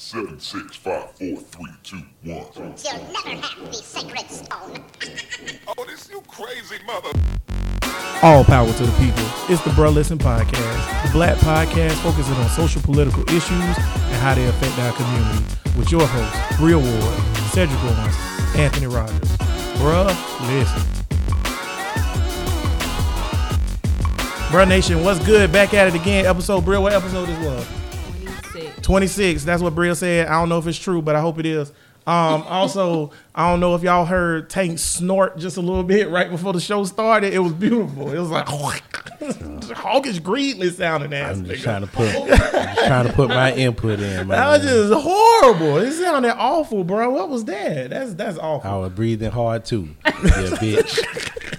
Seven, six, five, four, three, two, one. You'll never have the sacred stone. Oh, this you crazy mother. All power to the people. It's the Bruh Listen Podcast, the black podcast focusing on social political issues and how they affect our community. With your hosts, Real Ward, Cedric Owens, Anthony Rogers. Bruh, listen. Bruh Nation, what's good? Back at it again. Episode, Brill, what episode this was? 26. 26. That's what Brill said. I don't know if it's true, but I hope it is. Um, also, I don't know if y'all heard Tank snort just a little bit right before the show started. It was beautiful. It was like hawkish greedly sounding ass. I'm just nigga. trying to put trying to put my input in. My That was man. just horrible. It sounded awful, bro. What was that? That's that's awful. I was breathing hard too. Yeah, bitch.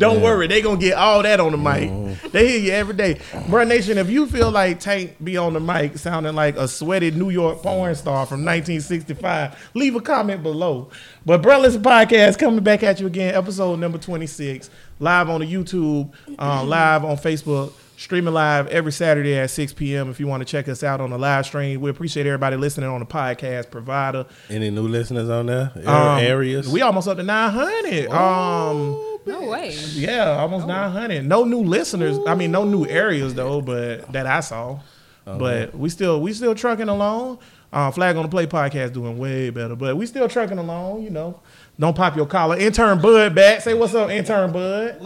Don't Yeah. worry, they gonna get all that on the mic. They hear you every day, bro. Nation, if you feel like Tank be on the mic sounding like a sweaty New York porn star from 1965, leave a comment below. But bro, listen, podcast coming back at you again, episode number 26, live on the YouTube, uh, live on Facebook. Streaming live every Saturday at 6 p.m. If you want to check us out on the live stream, we appreciate everybody listening on the podcast provider. Any new listeners on there? Ar- Um, areas? We almost up to 900. Um, No way. yeah, almost 900. No new listeners. I mean, no new areas though, but that I saw. But we still we still trucking along. Uh, Flag on the Play podcast doing way better, but we still trucking along. You know, don't pop your collar. Intern Bud back. Say what's up, Intern Bud.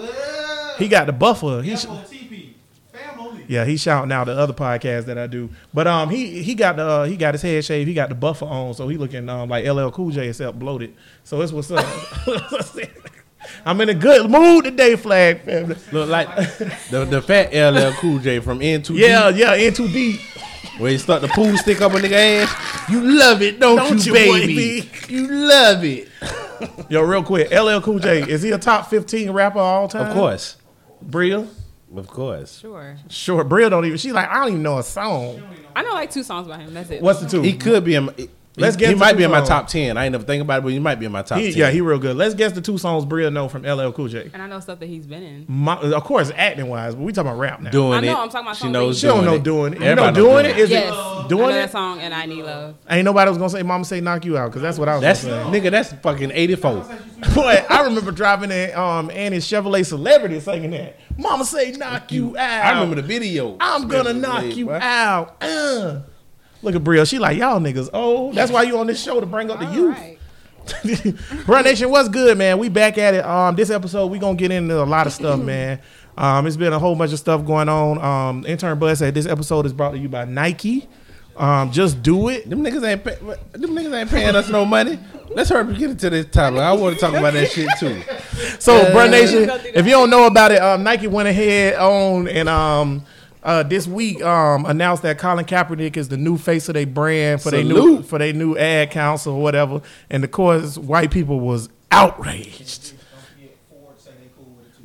He got the buffer. He sh- yeah, he's shouting out the other podcast that I do. But um, he he got the uh, he got his head shaved. He got the buffer on, so he looking um like LL Cool J except bloated. So it's what's up. I'm in a good mood today, Flag family. Look like the the fat LL Cool J from N2. Yeah, yeah, in too deep. where he stuck the pool stick up a nigga ass. You love it, don't, Don't you, you, baby? baby? You love it. Yo, real quick, LL Cool J is he a top 15 rapper of all time? Of course, Bria. Of course. Sure. Sure, Bria don't even. She's like, I don't even know a song. I know like two songs by him. That's it. What's the two? He could be in. My, Let's he, get he might two be in my songs. top ten. I ain't never think about it, but he might be in my top He- ten. yeah, he real good. Let's guess the two songs Bria know from LL Cool J. and I know stuff that he's been in. My, of course, acting wise, but we talking about rap now. doing it. I know, it. I'm talking about she knows she don't know it. doing it. You know Everybody doing it? Is yes. it I know that song and I Need Love. Ain't nobody was gonna say "Mama say knock you out" because that's what I was That's gonna nigga. That's fucking eighty four. Boy, I remember driving in um Annie's Chevrolet Celebrity singing that. Mama say knock you out. I remember the video. I'm gonna knock you boy. out. Look at Bria. She like y'all niggas. Oh, that's why you on this show to bring up the All youth. right. Bruh Nation, what's good, man? We back at it. Um, this episode we gonna get into a lot of stuff, man. Um, it's been a whole bunch of stuff going on. Um, intern Bud said this episode is brought to you by Nike. Um, just do it. Them niggas ain't pay, them niggas ain't paying us no money. Let's hurry up and get into this topic. I want to talk about that shit too. So, Uh, Bruh Nation, if you don't know about it, um, Nike went ahead on and um, uh, this week um, announced that Colin Kaepernick is the new face of their brand for their new for their new ad council or whatever. And of course, white people was outraged.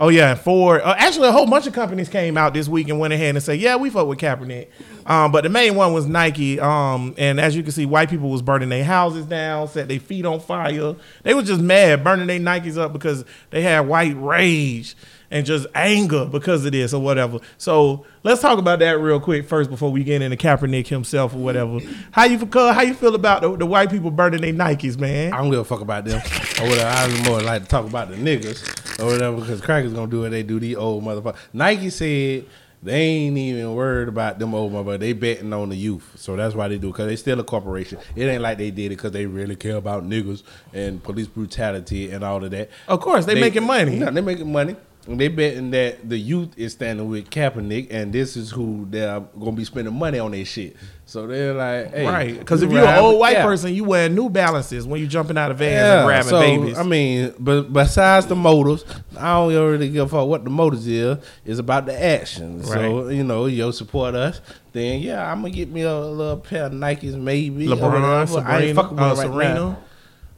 Oh yeah, Ford. Uh, actually, a whole bunch of companies came out this week and went ahead and said, "Yeah, we fuck with Kaepernick." Um, but the main one was Nike. Um, and as you can see, white people was burning their houses down, set their feet on fire. They was just mad, burning their Nikes up because they had white rage and just anger because of this or whatever. So let's talk about that real quick first before we get into Kaepernick himself or whatever. How you feel? How you feel about the, the white people burning their Nikes, man? I don't give a fuck about them. Or whatever. I was more like to talk about the niggas or whatever because crackers gonna do what they do. These old motherfuckers. Nike said they ain't even worried about them old motherfuckers. They betting on the youth, so that's why they do. Because they still a corporation. It ain't like they did it because they really care about niggas and police brutality and all of that. Of course, they making money. No, they making money. They betting that the youth is standing with Kaepernick, and this is who they're gonna be spending money on their shit. So they're like, hey, Right, because if you're an old white person, you wear New Balances when you're jumping out of vans and grabbing so, babies. I mean, but besides the motives, I don't really give a fuck what the motives is. It's about the action. So you know, you support us. Then yeah, I'm gonna get me a little pair of Nikes, maybe. LeBron, whatever. I ain't fucking with uh, right Serena. now.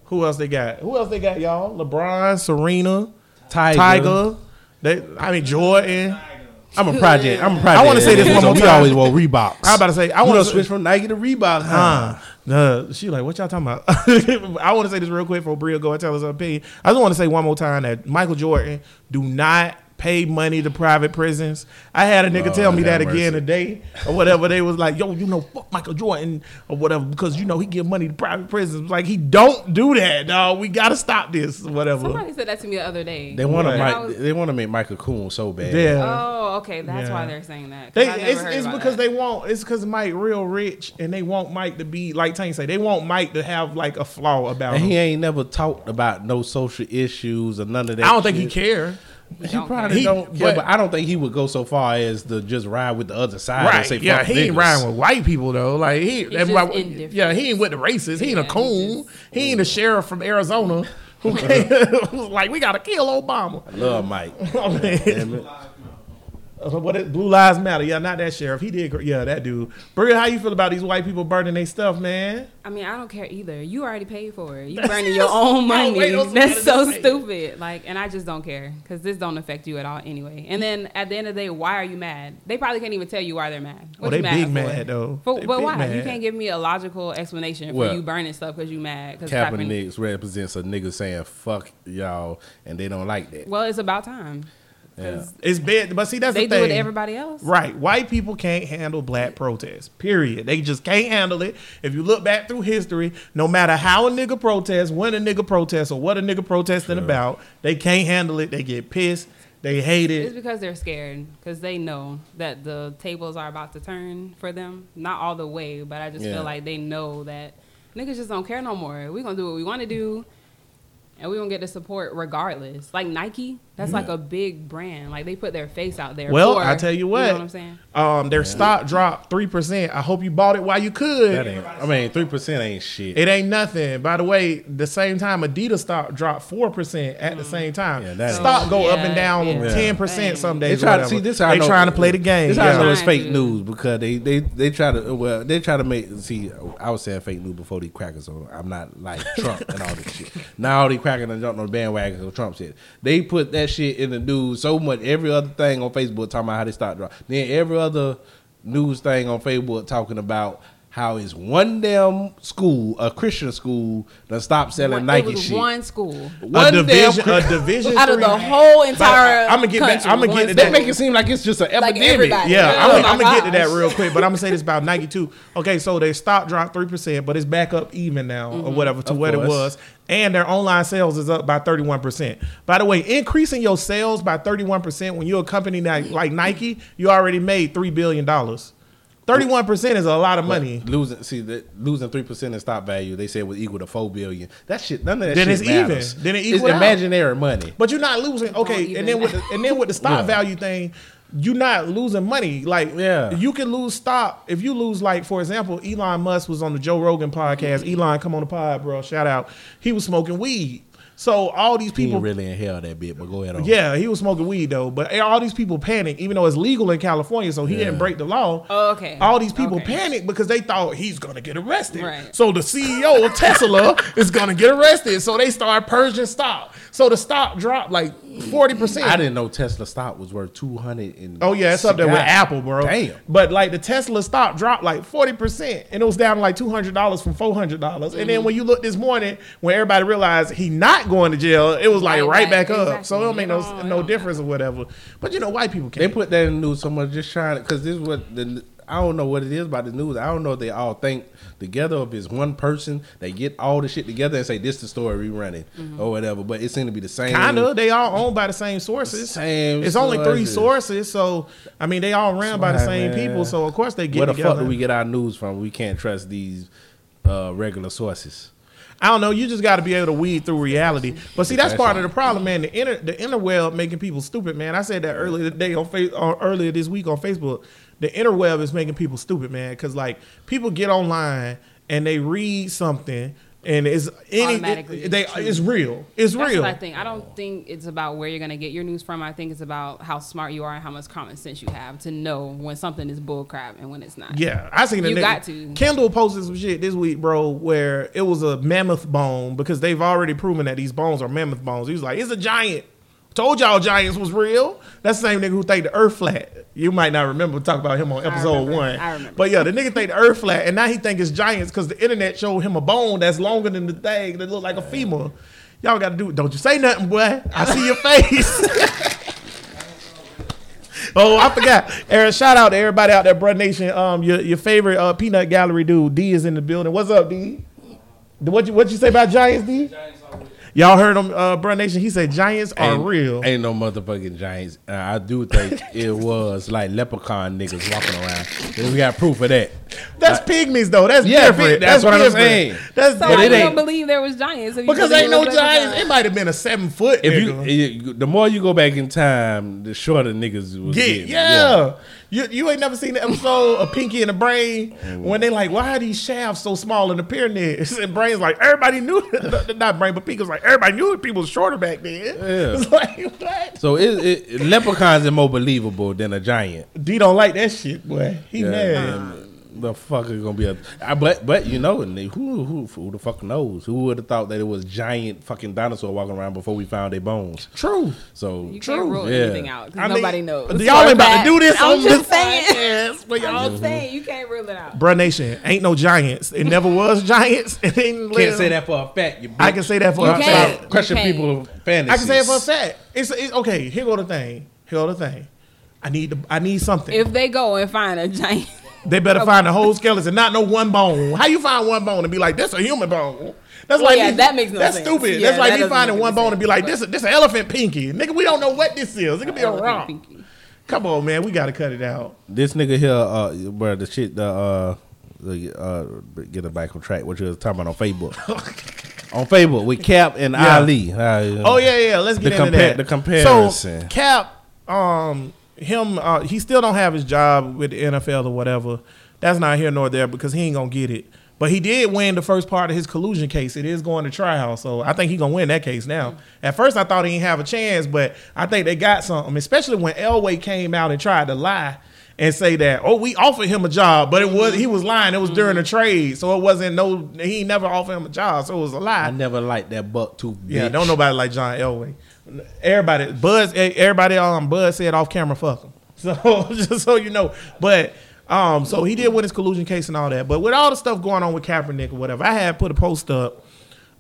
Who else they got? Who else they got, y'all? LeBron, Serena, Tiger. Tiger. They, I mean Jordan. I'm a project. I'm a project. I wanna say this one more we always wore Reeboks. I about to say, I want wanna switch from Nike to Reebok, huh? Uh, she like, what y'all talking about? I want to say this real quick for Bria go and tell us her opinion. I just want to say one more time that Michael Jordan do not pay money to private prisons. I had a nigga Lord tell me that again mercy. today or whatever. They was like, "Yo, you know, fuck Michael Jordan or whatever because you know he give money to private prisons." Like he don't do that, dog. We gotta stop this, or whatever. Somebody said that to me the other day. They want to Right. And make was- they want to make Michael Coon so bad. Yeah. Oh, okay. That's Yeah. why they're saying that. They, it's it's because that. they want it's because Mike real rich and they want Mike to be like Tank say they want Mike to have like a flaw about And him. he ain't never talked about no social issues or none of that. I don't think he care. He don't probably He- don't care, but- but, I don't think he would go so far as to just ride with the other side and Right? say, Yeah, fuck he ain't riding with white people though. Like he, that just why- yeah, he ain't with the racists. He ain't Yeah, a he coon. just- He ain't a sheriff from Arizona who came, who's like we gotta kill Obama. Love Mike. I mean, Damn it. What is, Blue Lives Matter. Yeah, not that sheriff. He did. Yeah, that dude. Bria, how you feel about these white people burning their stuff, man? I mean, I don't care either. You already paid for it. You burning your own money. wait, That's so stupid. Like, and I just don't care because this don't affect you at all anyway. And then at the end of the day, why are you mad? They probably can't even tell you why they're mad. Oh, What they you big for? mad though. For, but big why? You can't give me a logical explanation for Well, you burning stuff because you mad. Cause Kaepernick represents a nigga saying fuck y'all, and they don't like that. Well, it's about time. Yeah. 'Cause It's bad, but see that's They the do it to everybody else. Right. White people can't handle black protests. Period. They just can't handle it. If you look back through history, no matter how a nigga protests, when a nigga protests, or what a nigga protesting about, they can't handle it. They get pissed. They hate it. It's because they're scared because they know that the tables are about to turn for them. Not all the way, but I just Yeah. feel like they know that niggas just don't care no more. We're gonna do what we want to do, and we're gonna get the support regardless. Like Nike, that's like a big brand. Like they put their face out there. Well, for- I tell you what. know what I'm saying. Um, their stock dropped three percent. I hope you bought it while you could. That ain't. I mean, three percent ain't shit. It ain't nothing. By the way, the same time Adidas stock dropped four percent at the same time. Yeah, that stock ain't- go up and down yeah. ten percent some days. They days. try to see this. How They know, trying to play the game. This how I know it's fake to. news because they they they try to well they try to make see. I was saying fake news before these crackers. So I'm not like Trump and all this shit. Now all these crackers done jumped on the bandwagon because Trump said they put that shit in the news so much. Every other thing on Facebook talking about how they start drop. Then every other news thing on Facebook talking about. How is one damn school, a Christian school, that stopped selling One- Nike it was shit? one school A One damn division, Chri- a division out of the whole entire. I'm gonna get back. I'm gonna one get to They that. make it seem like it's just an Like epidemic. everybody. Yeah, Oh I'm, my I'm gonna get to that real quick, but I'm gonna say this about Nike too. Okay, so their stock dropped three percent, but it's back up even now Mm-hmm. or whatever to Of what it was, and their online sales is up by 31 percent. By the way, increasing your sales by 31 percent when you're a company like, like Nike, you already made three billion dollars. 31 percent is a lot of money. Losing, see, that losing three percent in stock value, they said was equal to four billion. That shit, none of that Then shit it's even. Then it it's equal out. imaginary money. But you're not losing. Okay, and then with the, and then with the stock Yeah. value thing, you're not losing money. Like, Yeah. you can lose stock if you lose. Like, for example, Elon Musk was on the Joe Rogan podcast. Elon, come on the pod, bro. Shout out. He was smoking weed. So all these people, ain't really in hell that bit, but go ahead on. yeah, he was smoking weed though. But all these people panic, even though it's legal in California, so he didn't break the law. Oh, okay. All these people Okay. panic because they thought he's gonna get arrested. Right. So the CEO of Tesla is gonna get arrested. So they start purging stock. So the stock dropped like forty percent. I didn't know Tesla stock was worth two hundred and. Oh yeah, it's up there with Apple, bro. Damn. But like the Tesla stock dropped like forty percent, and it was down like two hundred dollars from four hundred dollars. And Mm-hmm. then when you look this morning, when everybody realized he not going to jail, it was like Right, right, right, back up. So it don't make no It no difference or whatever. But you know, white people They can't. They put that in the news. so much just trying because this is what the. I don't know what it is about the news. I don't know if they all think together if it's one person, they get all the shit together and say this is the story we running Mm-hmm. or whatever. But it seemed to be the same. Kinda, they all owned by the same sources. Same it's only three sources. sources, so I mean they all ran by the same man. people. So of course they get Where the together. fuck do we get our news from? We can't trust these uh, regular sources. I don't know. You just got to be able to weed through reality. But see, that's part of the problem, man. The inner the interweb making people stupid, man. I said that earlier today on face on earlier this week on Facebook. The interweb is making people stupid, man. Because like people get online and they read something and it's any it- they true. it's real. It's That's real. I think. I don't think it's about where you're gonna get your news from. I think it's about how smart you are and how much common sense you have to know when something is bullcrap and when it's not. Yeah, I seen the You got to. Kendall posted some shit this week, bro, where it was a mammoth bone because they've already proven that these bones are mammoth bones. He was like, "It's a giant." Told y'all giants was real. That's the same nigga who think the Earth flat. You might not remember talk about him on episode remember. one. I remember. But yeah, the nigga think the Earth flat, and now he think it's giants because the internet showed him a bone that's longer than the thing that look like a femur. Y'all got to do. Don't you say nothing, boy. I see your face. oh, I forgot. Aaron, shout out to everybody out there, Bruh Nation. Um, your your favorite uh, peanut gallery dude, D is in the building. What's up, D? What you what you say about Giants, D? Y'all heard him, uh, Bruh Nation. He said Giants are ain't, real. Ain't no motherfucking giants. Uh, I do think it was like leprechaun niggas walking around. We got proof of that. That's pygmies though. That's Yeah, different. pig- that's what I'm saying. That's So But why it don't believe there was giants? if because believe ain't no giants. It might have been a seven foot. If nigga. you, you, the more you go back in time, the shorter niggas was Yeah, getting. yeah. You you ain't never seen the episode of Pinky and the Brain when they like, why are these shafts so small in the pyramid? And Brain's like, everybody knew, not Brain, but Pinky was like, everybody knew people was shorter back then. Yeah. It's like, what? So it, it, leprechauns are more believable than a giant. D don't like that shit, boy. He Yeah. mad. The fuck is gonna be a? I, but but you know, and they- who who who the fuck knows? Who would have thought that it was giant fucking dinosaur walking around before we found their bones? True. So You True. can't rule Yeah. anything out I because mean, nobody knows. Y'all ain't about to do this I'm on just this saying. podcast, but I'm y'all. just saying you can't rule it out. Bruh Nation, ain't no giants. It never was giants. It ain't can't say that for a fact. You bitch. I can say that for You a can't. fact. Question You can't. people fantasies. I can say it for a fact. It's, it's okay. Here go the thing. Here go the thing. I need the, I need something. If they go and find a giant, they better find the whole skeleton, not no one bone. How you find one bone and be like, that's a human bone? That's Well, like yeah, me- that makes no sense. That's sense. stupid. Yeah, that's like that me finding one any bone and be like, sense, this this an elephant pinky. Nigga, we don't know what this is. It could be a Elephant rock. pinky. Come on, man. We gotta cut it out. This nigga here, uh, bro, the shit, the uh, the uh, get it back on track. What you was talking about on Facebook? on Facebook with Cap and Yeah. Ali. Uh, Oh yeah, yeah. Let's The get into compa- that. the comparison. So Cap, um, him, uh, he still don't have his job with the NFL or whatever. That's not here nor there because he ain't gonna get it. But he did win the first part of his collusion case. It is going to trial, so I think he gonna win that case now. At first, I thought he didn't have a chance, but I think they got something. Especially when Elway came out and tried to lie and say that, oh, we offered him a job, but it was he was lying. It was during the trade, so it wasn't no. He never offered him a job, so it was a lie. I never liked that buck tooth. Yeah, don't nobody like John Elway. Everybody, Buzz, eh, everybody um Buzz said off camera, fuck him. So just so you know, but um, so he did win his collusion case and all that. But with all the stuff going on with Kaepernick or whatever, I had put a post up.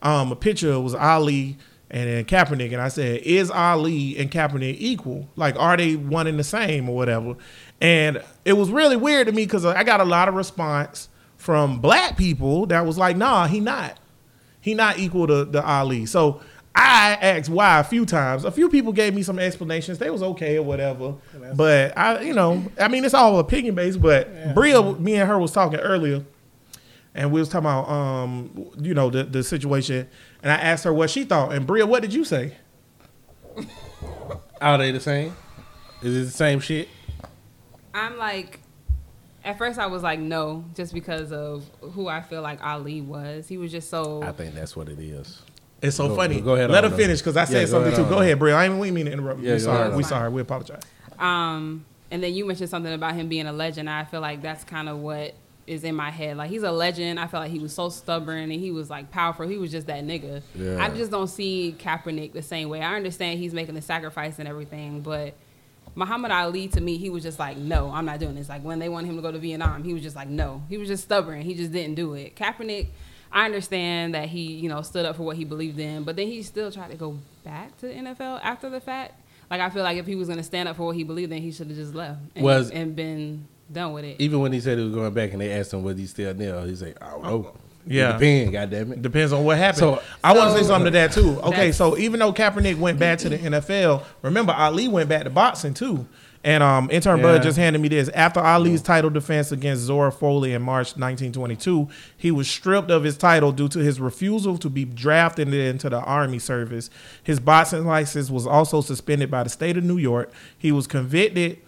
Um, a picture was Ali and then Kaepernick, and I said, "Is Ali and Kaepernick equal? Like, are they one and the same or whatever?" And it was really weird to me because I got a lot of response from black people that was like, "Nah, he not." he not equal to, to Ali. So I asked why a few times. A few people gave me some explanations. They was okay or whatever. But I, you know, I mean, it's all opinion based. But Bria, me and her was talking earlier, and we was talking about, um, you know, the the situation. And I asked her what she thought. And Bria, what did you say? Are they the same? Is it the same shit? I'm like, at first I was like no, just because of who I feel like Ali was. He was just so. I think that's what it is. It's so Go- funny. go ahead Let on, her finish because I said Yeah, something ahead too. Go ahead, Bria. I didn't we mean to interrupt. Yeah, we go sorry. We on. sorry. We apologize. Um, and then you mentioned something about him being a legend. I feel like that's kind of what is in my head. Like he's a legend. I feel like he was so stubborn and he was like powerful. He was just that nigga. Yeah. I just don't see Kaepernick the same way. I understand he's making the sacrifice and everything, but Muhammad Ali to me, he was just like, no, I'm not doing this. Like when they wanted him to go to Vietnam, he was just like, no. He was just stubborn. He just didn't do it. Kaepernick, I understand that he, you know, stood up for what he believed in, but then he still tried to go back to the NFL after the fact. Like I feel like if he was going to stand up for what he believed in, he should have just left and, Was- and been done with it. Even when he said he was going back and they asked him was he still there, he said, I don't know. Yeah. It depends, goddamn it. Depends on what happened. So- I want to say something to that too. Okay, so even though Kaepernick went back to the NFL, remember Ali went back to boxing too. And um, intern Yeah. Bud just handed me this. After Ali's title defense against Zora Folley in March 1922, he was stripped of his title due to his refusal to be drafted into the Army service. His boxing license was also suspended by the state of New York. He was convicted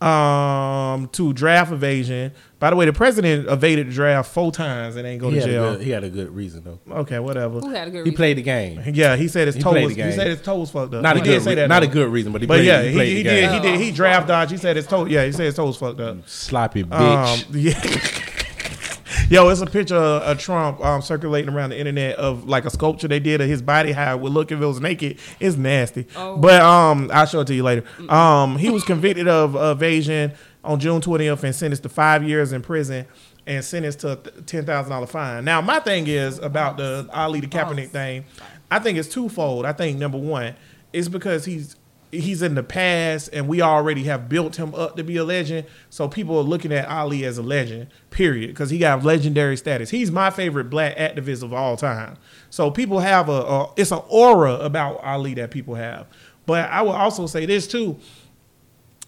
um, to draft evasion. By the way, the president evaded the draft four times and ain't go He to jail. good, he had a good reason though. Okay, whatever. Who had a good He reason? played the game. Yeah, he said his He toe played was. the He said his toe was fucked up. Not he a did good, say re- that. not though. a good reason, but he But played, yeah, he he, played he the did. game. He did. He draft dodged. He said his toe. Yeah, he said his toe was fucked up. Sloppy bitch. Um, yeah. Yo, it's a picture of, of Trump um, circulating around the internet of like a sculpture they did of his body, how it would look if it was naked. It's nasty. Oh. But um, I'll show it to you later. Um, he was convicted of evasion on June 20th and sentenced to five years in prison and sentenced to a ten thousand dollar fine. Now, my thing is about the Ali the Kaepernick thing. I think it's twofold. I think number one, it's because he's he's in the past, and we already have built him up to be a legend. So people are looking at Ali as a legend, period, because he got legendary status. He's my favorite black activist of all time. So people have a, a it's an aura about Ali that people have. But I will also say this too.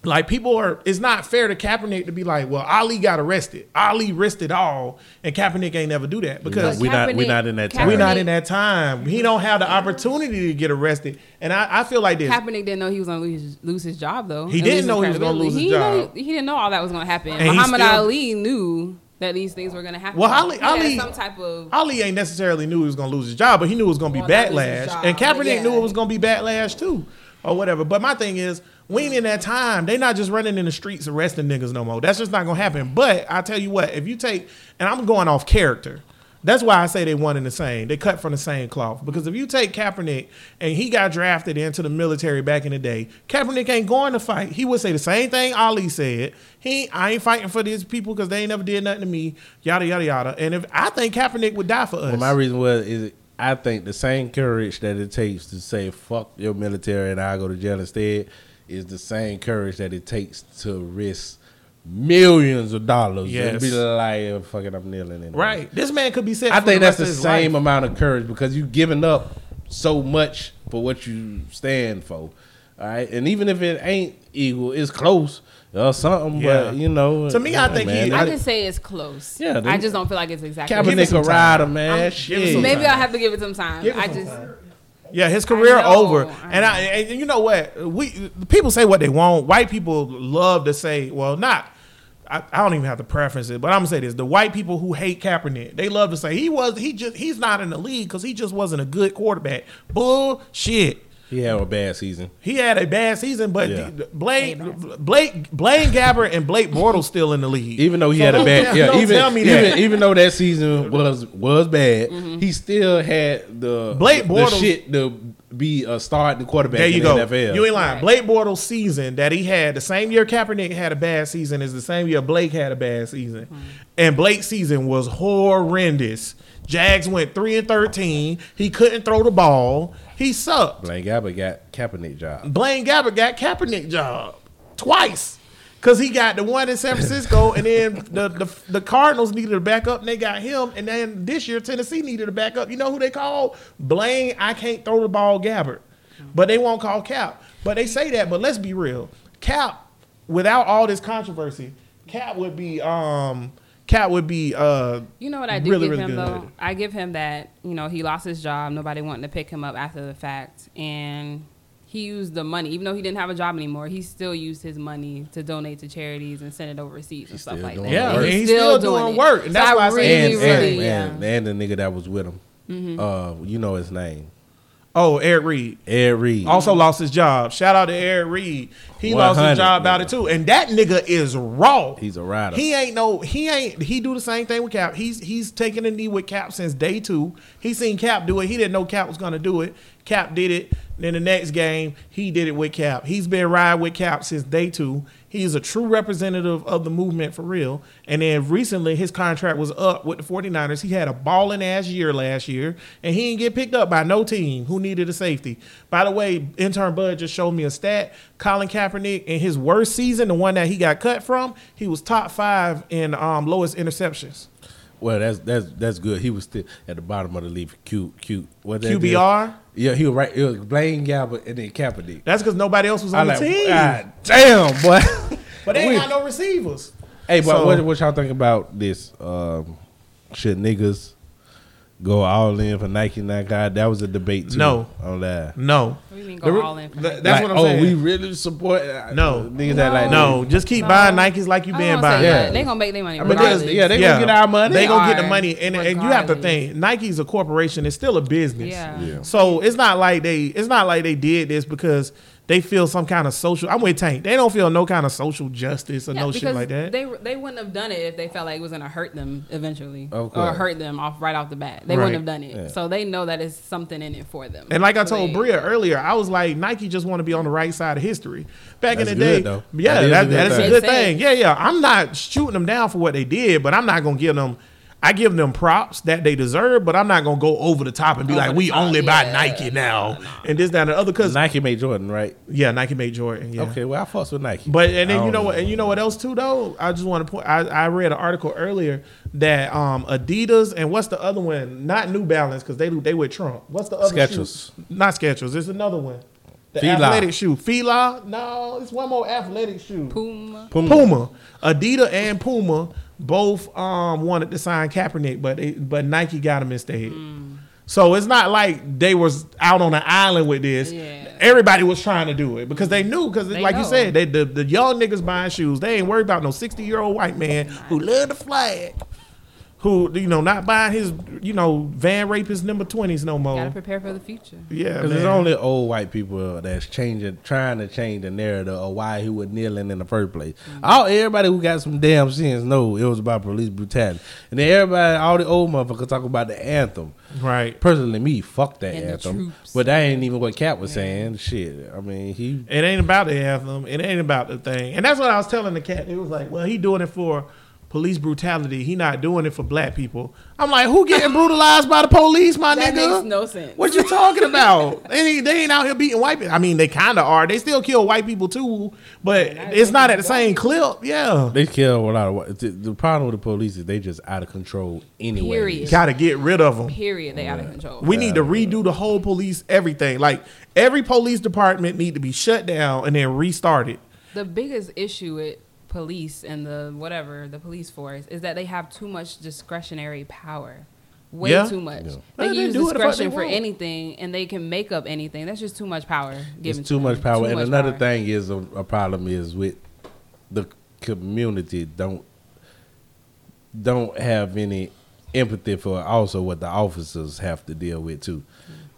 Like people are, it's not fair to Kaepernick to be like, well, Ali got arrested. Ali risked it all, and Kaepernick ain't never do that because we're not we Kaepernick- not in that Kaepernick- time. we're not in that time. He don't have the opportunity to get arrested, and I, I feel like this. Kaepernick didn't know he was going to lose, lose his job, though. He and didn't lose know he was gonna credibility. lose his he know- job. he didn't know all that was going to happen. And he Muhammad still- Ali knew that these things were going to happen. Well, Ali- He had Ali- some type of Ali ain't necessarily knew he was gonna lose his job, but he knew it was gonna be Well, not lose his backlash, job, and but Kaepernick yeah. knew it was gonna be backlash too, or whatever. But my thing is, we ain't in that time. They not just running in the streets arresting niggas no more. That's just not gonna happen. But I tell you what, if you take, and I'm going off character. That's why I say they one and the same. They cut from the same cloth. Because if you take Kaepernick and he got drafted into the military back in the day, Kaepernick ain't going to fight. He would say the same thing Ali said. He, I ain't fighting for these people because they ain't never did nothing to me. Yada yada yada. And if I think Kaepernick would die for us. Well, my reason was is I think the same courage that it takes to say fuck your military and I go to jail instead is the same courage that it takes to risk millions of dollars and be like, "Oh, fuck it, I'm kneeling in. right. This man could be set. I think the that's the same life. amount of courage because you giving up so much for what you stand for. All right, and even if it ain't equal, it's close or something. Yeah. But you know, To me, I think he- man, I I- can say it's close. Yeah, I just don't feel like it's exactly. Give it Kaepernick a time. rider, man. I'm- Shit. Maybe. I'll have to give it some time. Give it I some just time. Yeah, his career I know, over. I and I and you know what? We people say what they want. White people love to say, well, not. I, I don't even have to preference it, but I'm gonna say this: the white people who hate Kaepernick, they love to say he was he just he's not in the league because he just wasn't a good quarterback. Bullshit. He had a bad season. He had a bad season, but Yeah. Blake, Blake, Blaine Gabbert and Blake Bortles still in the league. Even though he So had a bad, yeah. don't Even tell me even, that. even though that season was was bad, mm-hmm. he still had the Blake the Bortles- shit to be a starting quarterback There you in go. the NFL. You ain't lying. Right. Blake Bortles' season that he had the same year Kaepernick had a bad season is the same year Blake had a bad season, mm-hmm. and Blake's season was horrendous. Jags went three and thirteen. He couldn't throw the ball. He sucked. Blaine Gabbert got Kaepernick job. Blaine Gabbert got Kaepernick job twice because he got the one in San Francisco, and then the, the the Cardinals needed a backup, and they got him. And then this year Tennessee needed a backup. You know who they called? Blaine. I can't throw the ball, Gabbert, but they won't call Cap. But they say that. But let's be real, Cap, without all this controversy, Cap would be um Cap would be uh You know what I do really, give really him good. though? I give him that, you know, he lost his job, nobody wanting to pick him up after the fact and he used the money, even though he didn't have a job anymore, he still used his money to donate to charities and send it overseas and stuff like that. Yeah, work. and he's still doing it. work, and that's so why I I say- really, and, really, and, yeah. and, and the nigga that was with him. Uh, you know his name, oh Eric Reid. Ed Reed. Also lost his job. Shout out to Eric Reid. He lost his 100, job about it too. And that nigga is raw. He's a rider. He ain't no. He ain't. He do the same thing with Cap. He's he's taking a knee with Cap since day two. He seen Cap do it. He didn't know Cap was gonna do it. Cap did it. Then the next game, he did it with Cap. He's been riding with Cap since day two. He's a true representative of the movement for real. And then recently, his contract was up with the 49ers. He had a balling ass year last year, and he didn't get picked up by no team who needed a safety. By the way, intern Bud just showed me a stat. Colin Kaepernick, in his worst season, the one that he got cut from, he was top five in um, lowest interceptions. Well, that's that's that's good. He was still at the bottom of the league. Cute, cute. What that QBR? Yeah, he was right. It was Blaine Gabbert and then Kaepernick. That's because nobody else was I on the like, team. God damn, boy. But they ain't got no receivers. Hey, but So- what, what y'all think about this? Um, should niggas go all in for Nike? Nike? That was a debate too. No. on that. No. What do you mean go The- all in for that's Like, what I'm oh, saying. we really support uh, No. niggas that like No, just keep No. buying Nikes like you been buying. Yeah. They gonna make their money. I mean, regardless. they- yeah, they gonna get our money. They gonna get the money, and, and you have to think Nike's a corporation. It's still a business. Yeah. Yeah. So it's not like they it's not like they did this because they feel some kind of social. I'm with Tank. They don't feel no kind of social justice or Yeah, no shit like that. They they wouldn't have done it if they felt like it was gonna hurt them eventually, Of or hurt them off right off the bat. They Right. wouldn't have done it. Yeah. So they know that it's something in it for them. And like I So told they- Bria earlier, I was like, Nike just want to be on the right side of history. Back That's in the good, day, though. yeah, That is a that, good that is a good thing. Yeah, yeah. I'm not shooting them down for what they did, but I'm not gonna give them. I give them props that they deserve, but I'm not gonna go over the top and be Over like, we top, only buy. Nike now and this, that, and the other. Because Nike made Jordan, right? yeah, Nike made Jordan. Yeah. Okay, well I fucks with Nike. But and then you don't know what? And you know what else too though? I just want to point. I, I read an article earlier that um Adidas and what's the other one? Not New Balance because they do they with Trump. What's the other Skechers. shoe? Not Skechers. It's another one. The Fila. athletic shoe. Fila? No, it's one more athletic shoe. Puma. Puma. Puma. Adidas and Puma both um wanted to sign Kaepernick, but they, but Nike got him instead. So it's not like they was out on an island with this. Yeah. Everybody was trying to do it because they knew. Because like you said, they the, the young niggas buying shoes. They ain't worried about no sixty year old white man who love the flag, who you know not buying his you know van rapist number twenties no more. Gotta prepare for the future. yeah, Because it's only old white people that's changing, trying to change the narrative of why he was kneeling in the first place. Mm-hmm. All everybody who got some damn sense know it was about police brutality, and then everybody, all the old motherfuckers talk about the anthem. right. Personally, me, fuck that And anthem. troops. But that ain't even what Cap was saying. Shit, I mean, he It ain't about the anthem. It ain't about the thing. And that's what I was telling the cat. It was like, well, he doing it for police brutality. He not doing it for black people. I'm like, who getting brutalized by the police, my That nigga? makes no sense. What you talking about? they, ain't, they ain't out here beating white people. I mean, they kind of are. They still kill white people too, but it's not at the same clip. Yeah. they kill a lot of. white- The, the problem with the police is they just out of control anyway. Period. Got to get rid of them. Period. They out of control. We need to redo the whole police, everything. Like every police department need to be shut down and then restarted. the biggest issue with police and the whatever the police force is that they have too much discretionary power way Yeah. too much Yeah. they Well, can they use do what the fuck discretion they for want. anything and they can make up anything that's just too much power given It's to too much them. power. Too and much another power. thing is a, a problem is with the community don't don't have any empathy for also what the officers have to deal with too.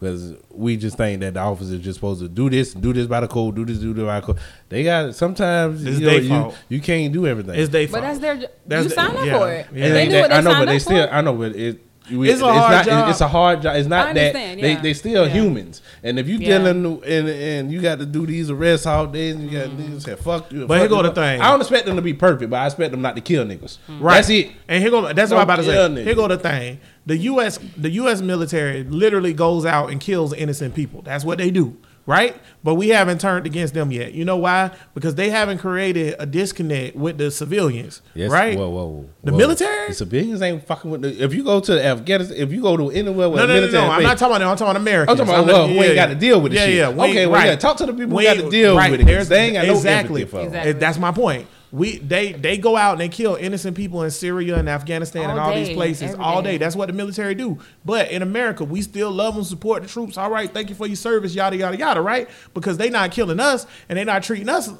Because we just think that the officers just supposed to do this, do this by the code, do this, do this by the code. They got sometimes It's you, know, you, you can't do everything. It's they but fault. that's their jo- That's you the- signed up yeah, for it yeah. It they ain't knew what they I know, but they still. for I know, but it. We- It's a hard not, job. It's a hard job. It's not I that understand, they yeah. they still Yeah. humans, and if you Yeah. dealing and and you got to do these arrests all day, and you got to say fuck you. But fuck here go you. the thing. I don't expect them to be perfect, but I expect them not to kill niggas. Hmm. Right. That's it. And here go that's what I'm about to say. kill niggas. Here go the thing. The US the US military literally goes out and kills innocent people. That's what they do. Right? But we haven't turned against them yet. You know why? Because they haven't created a disconnect with the civilians. Yes. Right? Whoa, whoa. whoa. The whoa. military? The civilians ain't fucking with. The, if you go to Afghanistan, if you go to anywhere with No, the no, no, military, no. I'm not talking about them. I'm talking about Americans. I'm talking about, well, we ain't gotta deal with the yeah, shit. Yeah, we Okay, well, right. yeah, talk to the people who We gotta ain't- deal with it, they ain't got no empathy for. Exactly. That's my point. We they they go out and they kill innocent people in Syria and Afghanistan and All all these places all day. day. That's what the military do. But in America, we still love and support the troops. All right, thank you for your service, yada yada yada. Right? Because they not killing us and they not treating us a,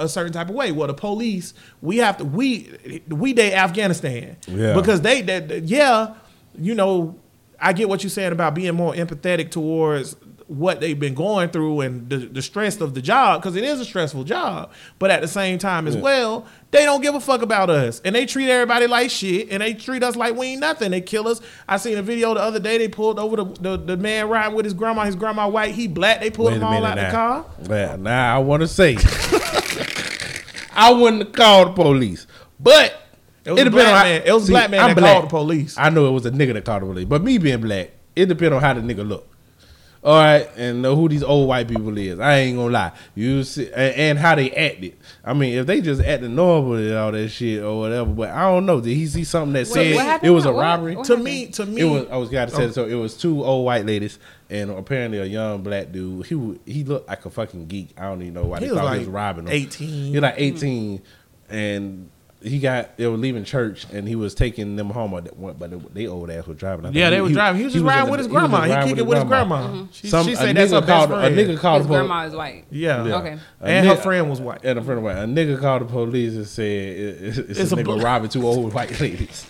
a, a certain type of way. Well, the police, we have to we we day Afghanistan. Yeah. Because they that yeah, you know, I get what you're saying about being more empathetic towards what they've been going through and the, the stress of the job because it is a stressful job. But at the same time as well, they don't give a fuck about us and they treat everybody like shit and they treat us like we ain't nothing. They kill us. I seen a video the other day. They pulled over the, the, the man riding with his grandma. His grandma white. He black. They pulled him all out the car. Well, now I want to say, I wouldn't have called the police, but It was a black on man. It was See, black man I'm that called the police. I know it was a nigga that called the police, but me being black, it depends on how the nigga look. All right, and know who these old white people is. I ain't gonna lie. You see, and, and how they acted. I mean, if they just acted normal and all that shit or whatever, but I don't know. Did he see something that said it was a What- what- robbery? what To happened? me, to me, It was. I was got to say. So it was two old white ladies and apparently a young black dude. He wa- he looked like a fucking geek. I don't even know why He they thought like he was robbing them. 18. He was like eighteen, and he got they were leaving church and he was taking them home. But they- but they old ass was driving. I think Yeah, they were driving. He was just riding in with his grandma. just He riding kicked it with his grandma. Mm-hmm. She, Some, she a said that's her nigga best called friend. a nigga called His the poli- grandma is white. Yeah. Yeah. Okay. A And her friend was white. And a friend of white. a nigga called the police and said it- it's, it's, It's a a nigga bl- robbing two old white ladies.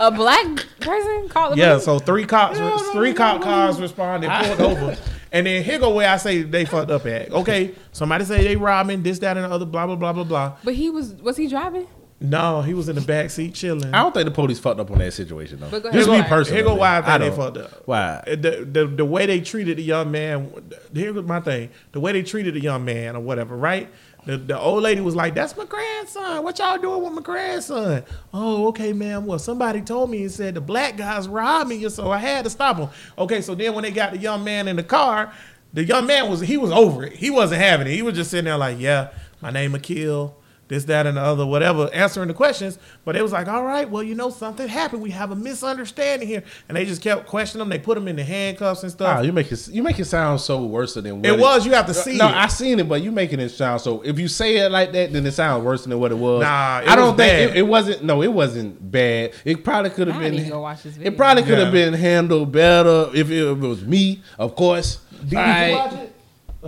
A black person called the Yeah, police? so three cops, three cop cars responded, pulled over, and then here go where I say they fucked up at. Okay, somebody say they robbing this, that, and the other, blah blah blah blah blah. But he was was he driving? No, he was in the back seat chilling. I don't think the police fucked up on that situation though. But go Just ahead. me Here personally. Here go why I think they fucked up. Why? The, the the way they treated the young man. Here's my thing: the way they treated the young man or whatever, right? The, the old lady was like, "That's my grandson. What y'all doing with my grandson?" Oh, okay, ma'am. Well, somebody told me and said the black guys robbed me, so I had to stop him. Okay, so then when they got the young man in the car, the young man was he was over it. He wasn't having it. He was just sitting there like, "Yeah, my name Akil." This, that, and the other, whatever, answering the questions. But it was like, all right, well, you know, something happened. We have a misunderstanding here. And they just kept questioning them. They put them in the handcuffs and stuff. Wow, you make it you make it sound so worse than what It was. You have to see No, it. I seen it, but you making it sound so. If you say it like that, then it sounds worse than what it was. Nah, it I don't was think it, it wasn't. No, it wasn't bad. It probably could have been. need to go watch this video. It probably could have Yeah. been handled better if it, if it was me, of course. D, did you watch it?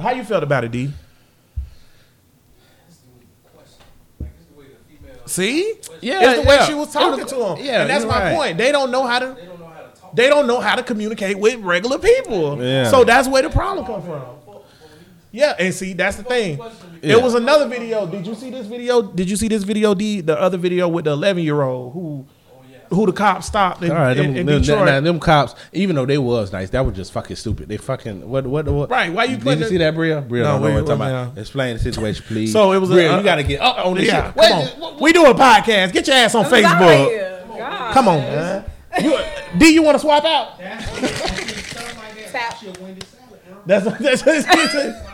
How you felt about it, D? See? Yeah, it's the way yeah. she was talking to him. yeah, and that's you're my right. point. They don't know how to. They don't know how to communicate with regular people. Yeah. So that's where the problem comes from. Yeah, and see, that's the thing. Yeah. It was another video. Did you see this video? Did you see this video, D? The other video with the 11 year old who, who the cops stopped in, All right, them, in, in them, Detroit. now, them cops, even though they was nice, that was just fucking stupid. They fucking what what what? Right, why you Did putting you see that, Bria? Bria, No, don't know wait, what I'm talking wait, about. yeah. Explain the situation, please. So it was a- Bria, uh, you got to get up on this yeah, shit. come on. We do a podcast. Get your ass on Facebook. God. Come on, man. You, D, you want to swap out? That's that's, that's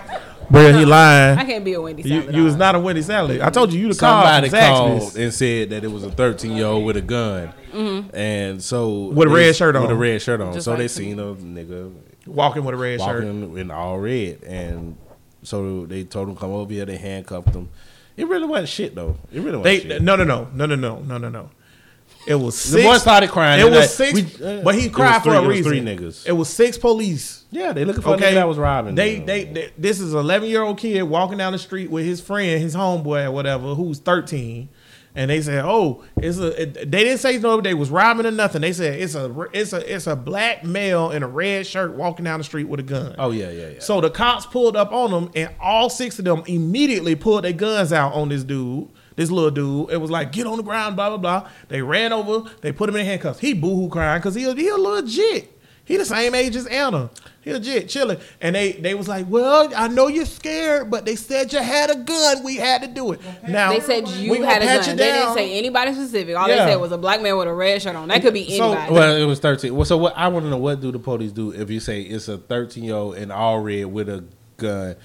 Bro, he lying. I can't be a Wendy You, salad. you was not a Wendy Salad. I told you you the Somebody call from called Zaxby's. and said that it was a 13 year old with a gun, Mm. and so With a red shirt on. With a red shirt on. Just so like they to seen a nigga walking with a red shirt. walking in all red, and so they told him come over here. They handcuffed him. It really wasn't shit though. It really wasn't They shit. no no no no no no no no no. It was The six. boy started crying. It was six, we- uh, but he cried was for a reason. Three niggas. It was six police. yeah, they looking for Okay, a nigga that was robbing. They, them. they, they, this is an 11 year old kid walking down the street with his friend, his homeboy or whatever, who's 13, and they said, "Oh, it's a." It, they didn't say no, they was robbing or nothing. They said it's a, it's a, it's a black male in a red shirt walking down the street with a gun. Oh yeah, yeah, yeah. So the cops pulled up on them, and all six of them immediately pulled their guns out on this dude, this little dude. It was like, get on the ground, blah blah blah. They ran over, they put him in handcuffs. He boohoo crying because he he a legit. He the same age as Anna. He legit chilling, and they they was like, well, I know you're scared, but they said you had a gun. We had to do it. Now They said we you gonna had a gun. you They didn't say anybody specific. All Yeah. they said was a black man with a red shirt on. That could be So- anybody. well, it was thirteen. Well, so what? I want to know what do the police do if you say it's a thirteen year old in all red with a gun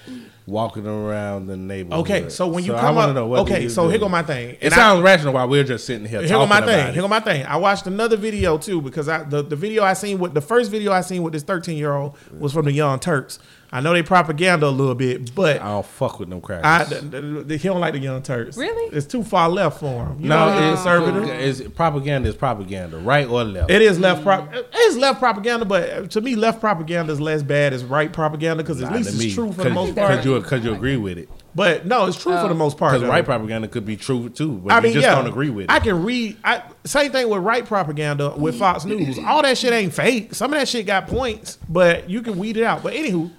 walking around the neighborhood? Okay, so when you I come up, okay, so do? here go my thing. It And I- sounds rational while we're just sitting here. Here go my thing. it. Here go my thing. I watched another video too because I the, the video I seen with the first video I seen with this 13 year old was from the Young Turks. I know they propaganda a little bit, but I don't fuck with them crackers. I, th- th- th- he don't like the Young Turks. Really? It's too far left for him. You no, he's it's, conservative. it's propaganda is propaganda, right or left. It is left prop. It's left propaganda, but uh, to me, left propaganda is less bad as right propaganda because at Not least it's me, true for the most part. Cause you, cause you agree with it. But no, it's true for the most part. Because right propaganda could be true too, but I you mean, just yeah, don't agree with it. I can read. I, same thing with right propaganda with Fox News. All that shit ain't fake. Some of that shit got points, but you can weed it out. But anywho,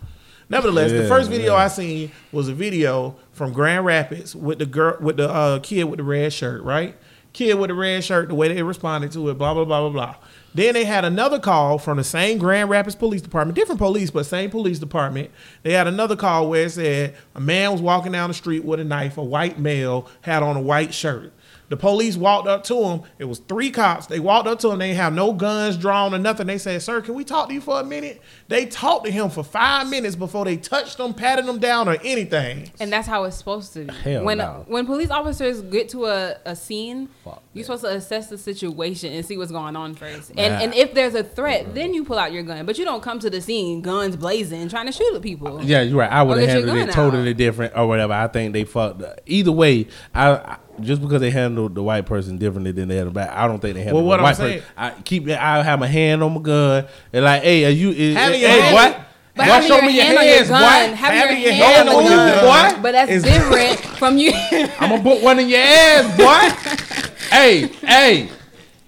nevertheless, the first video yeah. I seen was a video from Grand Rapids with the girl with the uh, kid with the red shirt. Right, kid with the red shirt. The way they responded to it. Blah blah blah blah blah. Then they had another call from the same Grand Rapids Police Department, different police, but same police department. They had another call where it said a man was walking down the street with a knife, a white male had on a white shirt. The police walked up to him. It was three cops. They walked up to him. They didn't have no guns drawn or nothing. They said, "Sir, can we talk to you for a minute?" They talked to him for five minutes before they touched him, patted him down, or anything. and that's how it's supposed to be. Hell when no. when police officers get to a, a scene, Fuck you're that. supposed to assess the situation and see what's going on first. And Nah. and if there's a threat, then you pull out your gun. But you don't come to the scene guns blazing, trying to shoot at people. Yeah, you're right. I would have handled it gun totally out. different or whatever. I think they fucked. Either way, I, I just because they handled the white person differently than they had the black, I don't think they handled Well, what the I'm white saying- person. I keep. I have my hand on my gun and like, hey, are you? Is, hey, your hand- what? But Boy, having show your me your hand on your gun, boy. having, Having your your hand hand on on your gun, gun but that's is- different from you. I'm gonna put one in your ass, boy. hey, hey,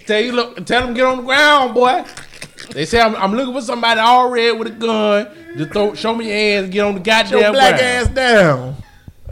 tell you look, tell them get on the ground, boy. They say I'm, I'm looking for somebody all red with a gun. Just throw, show me your hands, get on the goddamn Your black ground. ass down.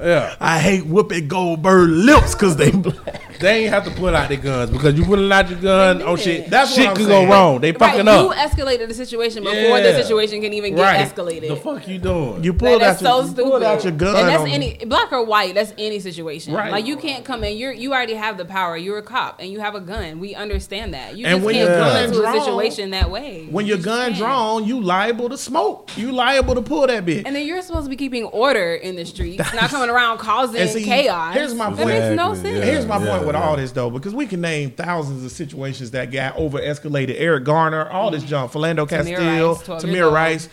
Yeah. I hate Whoopi Goldberg lips because they black. They ain't have to pull out their guns because you pulling out your gun. They Oh shit, That's shit could saying. go wrong. They Right, fucking you escalated the situation before Yeah. the situation can even get Right. escalated. The fuck you doing? You Like, pulled that's out your, so you stupid. pulled out your gun. and that's on me. any black or white. That's any situation. Right. Like you can't come in. You're you already have the power. You're a cop and you have a gun. We understand that. You And just when can't your come gun into drawn- a situation that way. when You your gun can't. drawn, you liable to smoke. You liable to pull that bitch. And then you're supposed to be keeping order in the streets, not coming around causing see, chaos. here's my point. that makes no sense. Here's my point with all this though, because we can name thousands of situations that got over escalated. Eric Garner, all this mm. junk, Philando Castile, Rice, 12 years Tamir. Rice,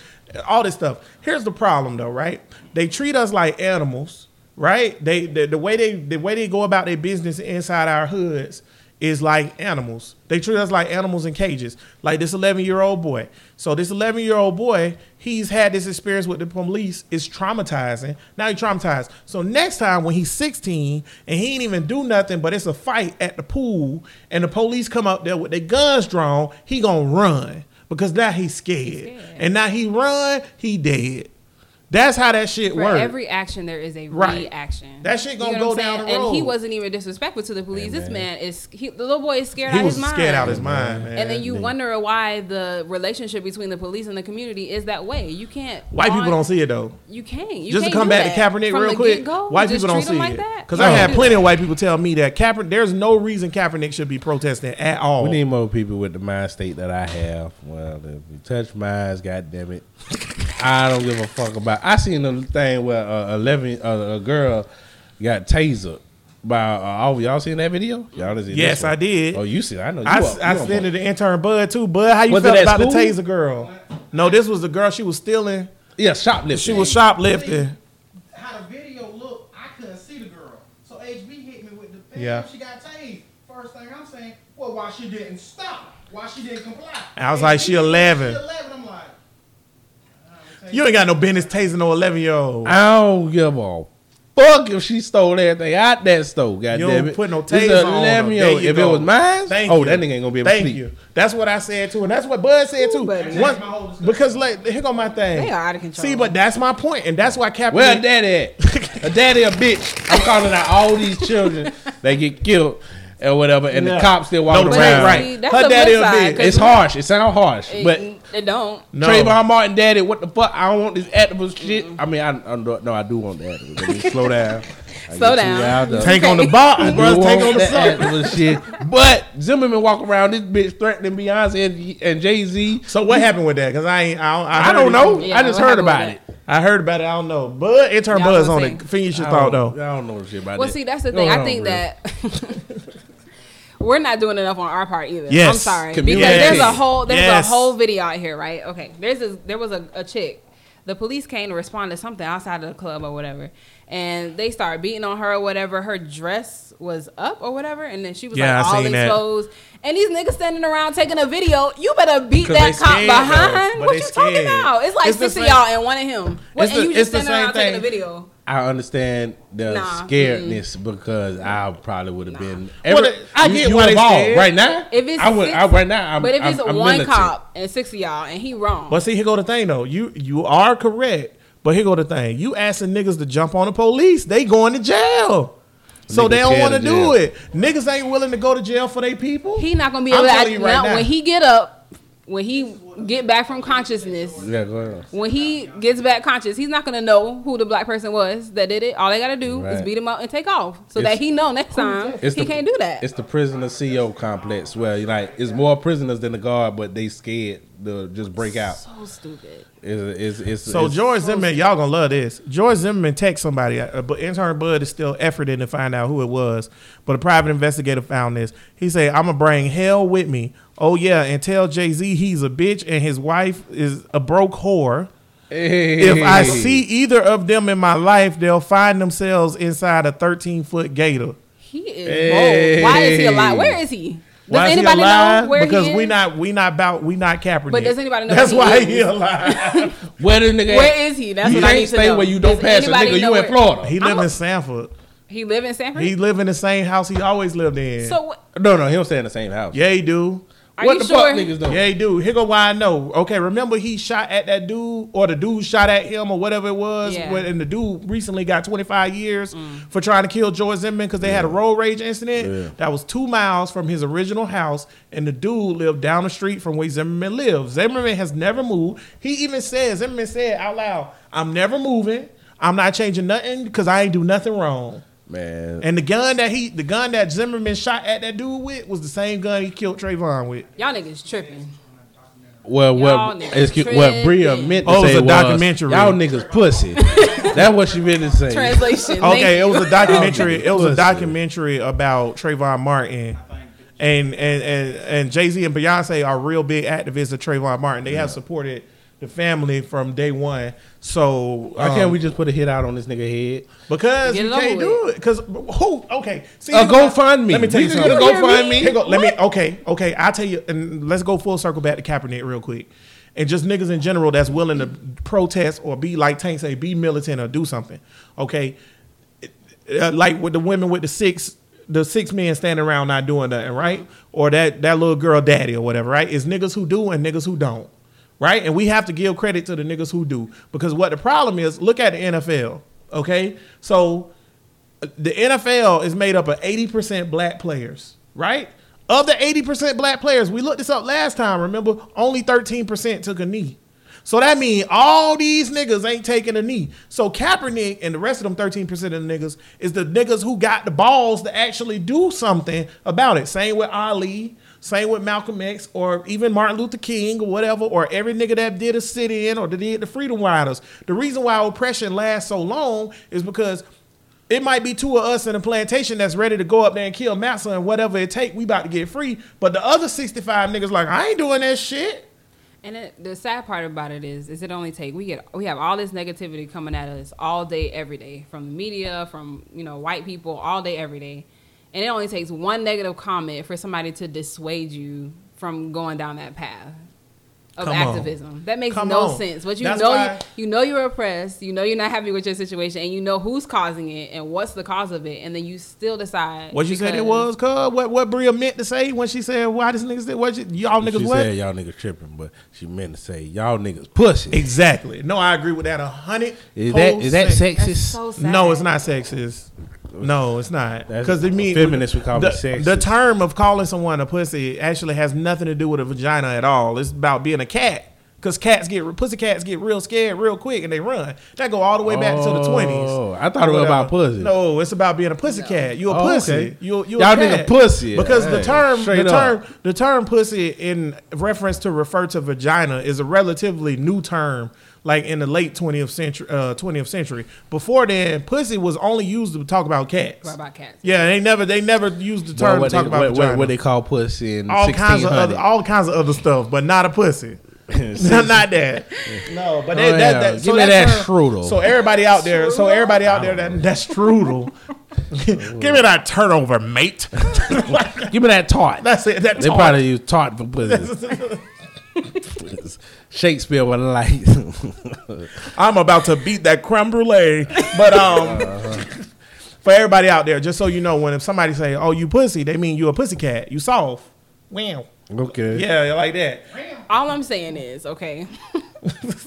all this stuff. Here's the problem though, right? They treat us like animals, right? They the, the way they the way they go about their business inside our hoods is like animals. They treat us like animals in cages. Like this 11 year old boy. So this 11 year old boy, he's had this experience with the police. It's traumatizing. Now he's traumatized. So next time when he's 16 and he ain't even do nothing, but it's a fight at the pool and the police come up there with their guns drawn, he gonna run because now he's scared. scared. And now he run, he dead. That's how that shit For works. every action, there is a Right. reaction. That shit gonna what go down saying? the And he wasn't even disrespectful to the police. Hey, this man. man is he, the little boy is scared he out was his mind. scared out his mind, man. And then you wonder why the relationship between the police and the community is that way. You can't. White people don't see it though. You can't. You just can't come do back that. to Kaepernick From real quick, get-go, white people don't see like it because You I can't had plenty of white people tell me that Kaepernick. There's no reason Kaepernick should be protesting at all. We need more people with the mind state that I have. Well, if you touch minds, God damn it, I don't give a fuck about. I seen a thing where uh, eleven uh, a girl got tasered by uh, all y'all seen that video? Y'all didn't see Yes. I did. Oh, you see? I know. You I, up- I you up- sent it to intern Bud too. Bud, how you Was felt at about the school? taser girl? No, this was the girl. She was stealing. Yeah, shoplifting. She was shoplifting. how the video looked, I couldn't see the girl. So HB hit me with the bam, Yeah. she got tased. First thing I'm saying, well, why she didn't stop? Why she didn't comply? I was like, she 11. She 11. I'm like, You ain't got no business tasing no 11 year old. I don't give a fuck if she stole everything out that store. God You damn don't it. put no This taser is on. 11 her. year There old. you If it was mine, Thank oh, you. that nigga ain't gonna be able Thank to sleep. you. That's what I said too, and that's what Bud said too. buddy. Once- That's my whole discussion. because like, here go my thing. They are out of control. See, but that's my point, and that's why Kaepernick. Where daddy at? a daddy a bitch. I'm calling out all these children that get killed or whatever, and Yeah. the cops still walking No, around. right. See, that's Her the daddy a side, It's harsh. It sounds harsh, It, but it don't. no. Trayvon Martin, daddy, what the fuck? I don't want this activist shit. I mean, I, I don't- no, I do want the activist. I mean, slow down. I Slow down. riled. Take on the box, You bro. Take want on the that activist shit. But Zimmerman walk around this bitch threatening Beyonce and, and Jay Z. So what happened with that? Because I ain't. I, don't- I, I don't know. Yeah, I just heard about it. I heard about it. I don't know. but it turned I was Bud's on gonna it. Finish your thought though. I don't know shit about Well, that. see, that's the Go thing. I on, think bro. that we're not doing enough on our part either. Yes. I'm sorry Community. because there's a whole there's Yes. a whole video out here, right? Okay, there's a, there was a, a chick. The police came to respond to something outside of the club or whatever, and they started beating on her or whatever. Her dress was up or whatever, and then she was Yeah, like I all exposed. And these niggas standing around taking a video. You better beat that cop scared, behind. What you talking about? It's like It's six of y'all and one of him. What, It's and the- you just standing around same taking a video. I understand the Nah, scaredness because I probably would have been. Well, I get you why they involved. scared. right now. If it's I would, six- I, right now, I'm, but if I'm, it's I'm one militant. cop and six of y'all and he wrong, But see, here go the thing though. You you are correct, but here go the thing. You asking niggas to jump on the police, they going to jail. So Niggas they don't want to do it. Niggas ain't willing to go to jail for their people. he not gonna be I'm able to. telling you right now, now. when he get up, when he get back from consciousness, Yeah, go ahead. when he gets back conscious, he's not gonna know who the black person was that did it. All they gotta do is beat him up and take off, so It's- that he know next time he the, can't do that. It's the prisoner CO complex where like it's more prisoners than the guard, but they scared to just break out. so stupid. It's, it's, it's, So it's, George Zimmerman, y'all gonna love this. George Zimmerman text somebody, uh, but intern Bud is still efforting to find out who it was. But a private investigator found this. He said, "I'm gonna bring hell with me. Oh yeah, and tell Jay Z he's a bitch and his wife is a broke whore. If I see either of them in my life, they'll find themselves inside a 13 foot gator. He is Hey. bold. Why is he alive? Where is he? Does Why is he anybody alive? know where because he is? Because we not we not about we not Kaepernick. But does anybody know That's where why he he alive. where the nigga? Where at? is he? That's you what I can't need to stay know. where you don't Does pass a nigga. know You in Florida. he live a- in Sanford. He live in Sanford. He live in the same house he always lived in. so no, no, he don't stay in the same house. yeah, he do. Are what the sure? fuck niggas doing? Yeah, he do. Here go why I know. Okay, remember he shot at that dude, or the dude shot at him, or whatever it was. Yeah. when- and the dude recently got 25 years mm. for trying to kill George Zimmerman because they had a road rage incident. Yeah. That was two miles from his original house, and the dude lived down the street from where Zimmerman lives. Zimmerman has never moved. He even says Zimmerman said out loud, "I'm never moving. I'm not changing nothing because I ain't do nothing wrong." Man, And the gun that he, the gun that Zimmerman shot at that dude with, was the same gun he killed Trayvon with. Y'all niggas tripping. well, Y'all what, excuse, what Bria meant to Oh, it was say a was, documentary. y'all niggas pussy. That's what she meant to say. Translation. Okay, it was a documentary. It was a documentary about Trayvon Martin, and and and, and Jay Z and Beyonce are real big activists of Trayvon Martin. They have supported the family from day one. So Why um, can't we just put a hit out on this nigga head? Because Get you can't over do it. Because who? Okay, see, Uh, you go got- find me. Let me tell you We something. go find me. Here go, let me. Okay, okay. I'll tell you, and let's go full circle back to Kaepernick real quick, and just niggas in general that's willing to protest or be like Tank say, be militant or do something. Okay, uh, like with the women with the six. The six men standing around not doing nothing, right? Or that that little girl daddy or whatever, right? It's niggas who do and niggas who don't, right? And we have to give credit to the niggas who do because what the problem is, look at the NFL, okay? So uh, the NFL is made up of 80% black players, right? Of the 80% black players, we looked this up last time, remember? Only 13% took a knee. So that means all these niggas ain't taking a knee. So Kaepernick and the rest of them 13% of the niggas is the niggas who got the balls to actually do something about it. Same with Ali, same with Malcolm X, or even Martin Luther King or whatever, or every nigga that did a sit in or did the Freedom Riders. The reason why oppression lasts so long is because it might be two of us in a plantation that's ready to go up there and kill Massa and whatever it take, we about to get free. But the other 65 niggas like, I ain't doing that shit. And it, the sad part about it is, is it only take we get we have all this negativity coming at us all day, every day, from the media, from you know white people, all day, every day, and it only takes one negative comment for somebody to dissuade you from going down that path of Come on. activism. That makes Come no on. sense. But you That's know, why- you, you know you're oppressed. You know you're not happy with your situation, and you know who's causing it and what's the cause of it, and then you still decide What you said it was, cuz? What what Bria meant to say when she said, why this niggas did what you, y'all niggas she what? said y'all niggas tripping, but she meant to say y'all niggas pussy. Exactly. No, I agree with that a hundred. Is that is that percent. sexist? That's so sad. No, it's not sexist. No, it's not. Because they mean feminists would call the, me sexist. The term of calling someone a pussy actually has nothing to do with a vagina at all. It's about being a cat. Because cats get pussy cats get real scared real quick and they run. That go all the way back to the Oh, twenties. I thought it was about pussy. No, it's about being a pussy cat. You a Oh, pussy. okay. You you Y'all a cat. nigga pussy. Because the term the term up. the term pussy in reference to refer to vagina is a relatively new term. Like in the late twentieth century, uh, twentieth century. Before then, pussy was only used to talk about cats. What about cats? Yeah, they never they never used the term what, to talk they, about what, vagina. what, what they call pussy in all kinds of other all kinds of other stuff, but not a pussy. not that. No, but they, Oh, that, yeah. that, Give so me that term- strudel. So everybody out there, so everybody out there that that's strudel. Give me that turnover, mate. Give me that tart. That's it. That They probably use tart for pussy. Shakespeare was like, I'm about to beat that creme brulee. But um, for everybody out there, just so you know, when if somebody say, "Oh, you pussy," they mean you a pussy cat. You soft. Wow. okay. Yeah, like that. All I'm saying is, okay,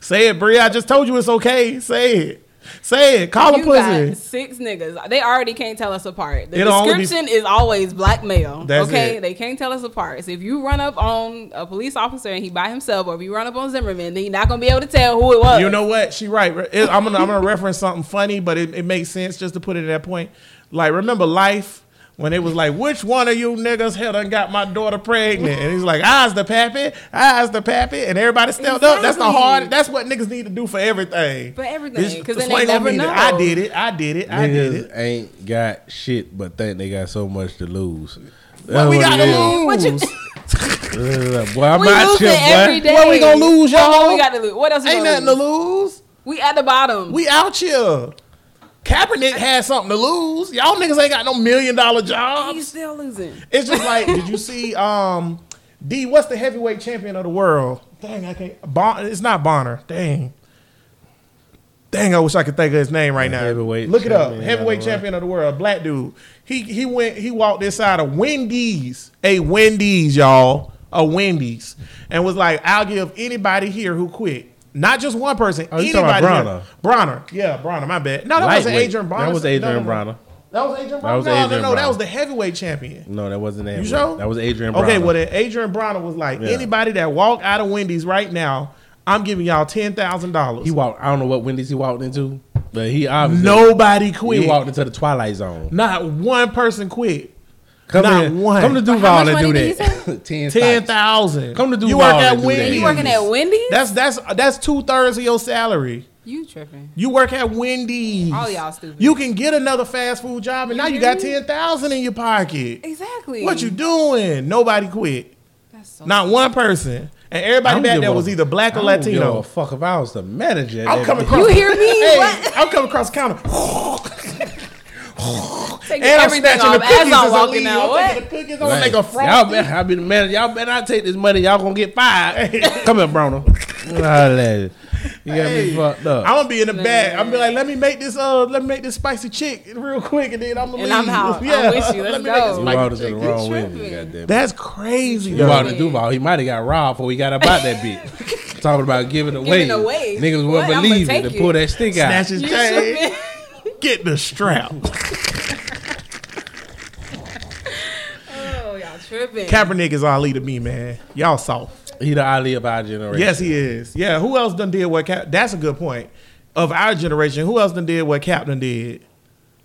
Say it, Brie. I just told you it's okay. Say it. Say it. Call you a pussy. got six niggas. They already can't tell us apart. The It'll only be- description is always black male. That's okay, it. they can't tell us apart. So if you run up on a police officer and he by himself, or if you run up on Zimmerman, then you're not gonna be able to tell who it was. You know what? She right. It- I'm gonna I'm gonna reference something funny, but it, it makes sense just to put it at that point. Like remember life when it was like, which one of you niggas had done got my daughter pregnant? And he's like, I's the pappy, I's the pappy, and everybody stepped up. That's the hard. That's what niggas need to do for everything. For everything, 'cause then they never know. I did it. I did it. I did Niggas it. ain't got shit, but think they got so much to lose. What we got to lose. What you- lose? lose? Boy, I'm we out losing here, boy. day. What we gonna lose, What- what y'all? we got to lose. What else? We Ain't gonna nothing to lose? lose. We at the bottom. We out here. Kaepernick had something to lose. Y'all niggas ain't got no million dollar jobs. He's still losing. It's just like, did you see um D? What's the heavyweight champion of the world? Dang, I can't. Bon, it's not Bonner. Dang. Dang, I wish I could think of his name right now. Heavyweight Look it up. Heavyweight champion of the world, black dude. He he went he walked inside of Wendy's, a Wendy's, y'all, a Wendy's, and was like, "I'll give anybody here who quit." Not just one person. Oh, anybody here. Broner. Yeah, Broner. My bad. No, that wasn't Adrien Broner. That was Adrien no. Broner. That was Adrien Broner. was no, Adrien no, no. That Broner. was the heavyweight champion. No, that wasn't You sure? That was Adrien Broner. Okay, well then Adrien Broner was like, Yeah. anybody that walked out of Wendy's right now, I'm giving y'all ten thousand dollars. he walked. I don't know what Wendy's he walked into, but he obviously Nobody quit. He walked into the twilight zone. Not one person quit. Come Not in, one. Come to But how Duval much and do money did that. he Ten, Ten stocks. thousand. Come to Duval. You Duval work at. Wendy's. You working at Wendy's? That's that's that's two thirds of your salary. you tripping? You work at Wendy's. All y'all stupid. You can get another fast food job, and now you got ten thousand in your pocket. Exactly. What you doing? Nobody quit. That's so Not one person. And everybody don't back there was either black or I don't give Latino. a fuck if I was the manager. I'm coming across. You hear me? Hey, What? I'm coming across the counter. Taking And I'm everything snatching the cookies as as I'm walking out. I'm What? taking the cookies. I'm gonna Like, make a y'all frosty. better, I be the manager. Y'all better not take this money. Y'all gonna get fired. Come here, Bruno. Holla you. You got me fucked up. I'm gonna be in the back. I'm be like, let me make this uh, let me make this spicy chick real quick, and then I'm gonna And leave. I'm out. I'm Yeah, with you. Let's let me go. make this spicy walked the wrong tripping. window. Goddamn. That's crazy. You though. walked to Duval. He might have got robbed before he got up out that bitch. Talking about giving away. Giving away? Niggas What? wouldn't believe it to pull that stick out. Snatch his chain. Get the strap. Oh, y'all tripping. Kaepernick is Ali to me, man. Y'all soft. He the Ali of our generation. Yes, he is. Yeah. Who else done did what? Cap? That's a good point. Of our generation, who else done did what Captain did?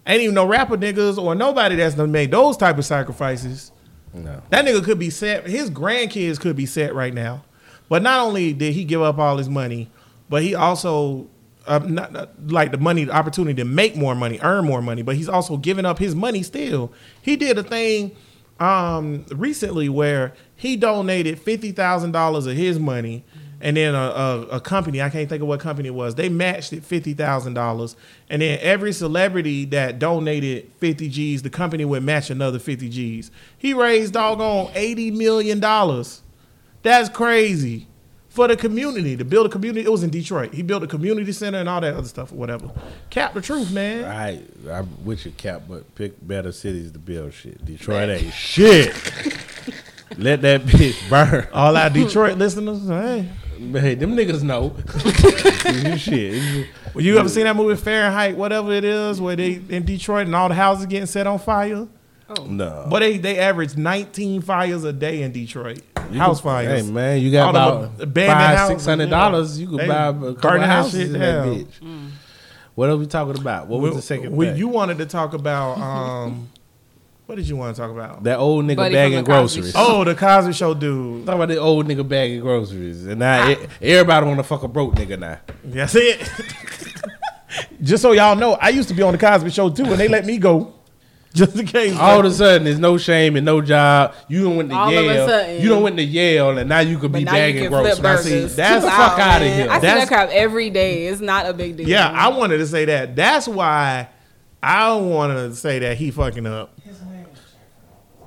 Ain't even no rapper niggas or nobody that's done made those type of sacrifices. No. That nigga could be set. His grandkids could be set right now. But not only did he give up all his money, but he also uh, not, not- like the money, the opportunity to make more money, earn more money. But he's also giving up his money still. He did a thing um, recently where he donated fifty thousand dollars of his money. And then a, a, a company, I can't think of what company it was, they matched it $50,000. And then every celebrity that donated 50 G's, the company would match another 50 G's. He raised doggone $80 million. That's crazy. For the community, to build a community. It was in Detroit. He built a community center and all that other stuff or whatever. Cap the truth, man. I I'm with you, Cap, but pick better cities to build shit. Detroit ain't shit. Let that bitch burn. All our Detroit listeners, hey. Hey, them niggas know. shit. Well, you ever seen that movie Fahrenheit, whatever it is, where they in Detroit and all the houses getting set on fire? No. But they they average 19 fires a day in Detroit. You House can- fires. Hey man, you got All about five, six hundred dollars. You could They buy a couple burning houses shit in that down. bitch. What are we talking about? What was the second we- thing? You wanted to talk about um, what did you want to talk about? that old nigga Buddy bagging from the Cosby groceries. Show. Oh, the Cosby Show dude. Talk about the old nigga bagging groceries, and now e- everybody want to fuck a broke nigga now. That's it. Just so y'all know, I used to be on the Cosby Show too, and they let me go. Just in case. All of a sudden, there's no shame and no job. You don't went to All of a Yale. sudden. You don't went to Yale, and now you could be now you bagging groceries. Now, see, that's the fuck out of man. here. I see That's- that crap every day. It's not a big deal. yeah, I wanted to say that. That's why I wanted to say that he fucking up.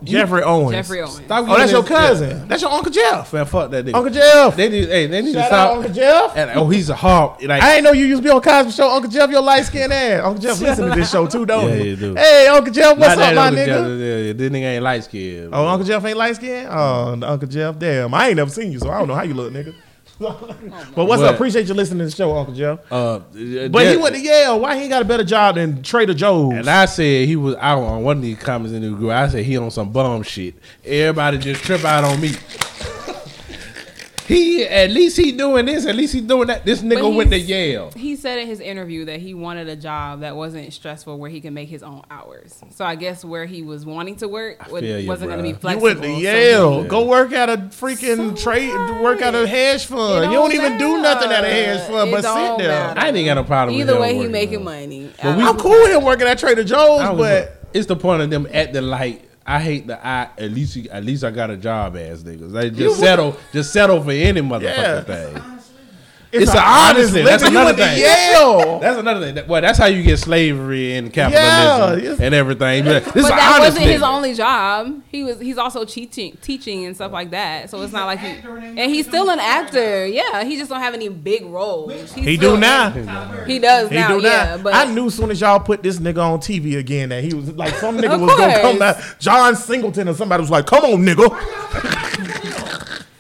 Geoffrey Owens. Geoffrey Owens. Stop Oh, that's your this- cousin. That's your Uncle Jeff. Man, fuck that nigga. Uncle Jeff. They need, hey, they need to stop. out Uncle Jeff. And, oh, he's a hawk. Like, I ain't know you used to be on Cosby Show. Uncle Jeff, your light skinned ass. Uncle Jeff listen to this show too, don't Yeah, you? do. Hey, Uncle Jeff, what's not up, my Uncle nigga? Jeff, yeah, yeah, This nigga ain't light skinned. Oh, Uncle Jeff ain't light skinned? Oh, Uncle Jeff, damn. I ain't never seen you, so I don't know how you look, nigga. But what's What? up? Appreciate you listening to the show, Uncle Joe. Uh, But he went to Yale. Why he ain't got a better job than Trader Joe's? And I said he was out on one of these comments in the group. I said he on some bum shit. Everybody just trip out on me. He at least he doing this. At least he doing that. This nigga went to he's- Yale. He said in his interview that he wanted a job that wasn't stressful, where he could make his own hours. So I guess where he was wanting to work would, you, wasn't going to be bruh. you flexible. went to So Yale. he- Go work at a freaking So trade. what? Work at a hedge fund. It You don't don't even do nothing at a hedge fund It but sit don't there. matter. I ain't got no problem. with that. Either him way, he making though. money. But we- I'm cool with him working at Trader Joe's, but it's the point of them at the light. I hate the I at least he- at least I got a job ass niggas. They just settle just settle for any motherfucking Yeah. thing. It's, a an honestly. That's another thing. Yale. That's another thing. Well, that's how you get slavery and capitalism it's- and everything. But this But is that wasn't his only job. He was he's also teaching teaching and stuff like that. So it's not like he and he's still an actor. Yeah, he just don't have any big roles. He's He still- do now. He does He now. do yeah, now. but I knew as soon as y'all put this nigga on TV again that he was like some nigga Of was gonna come course. out. John Singleton or somebody was like, "Come on, nigga."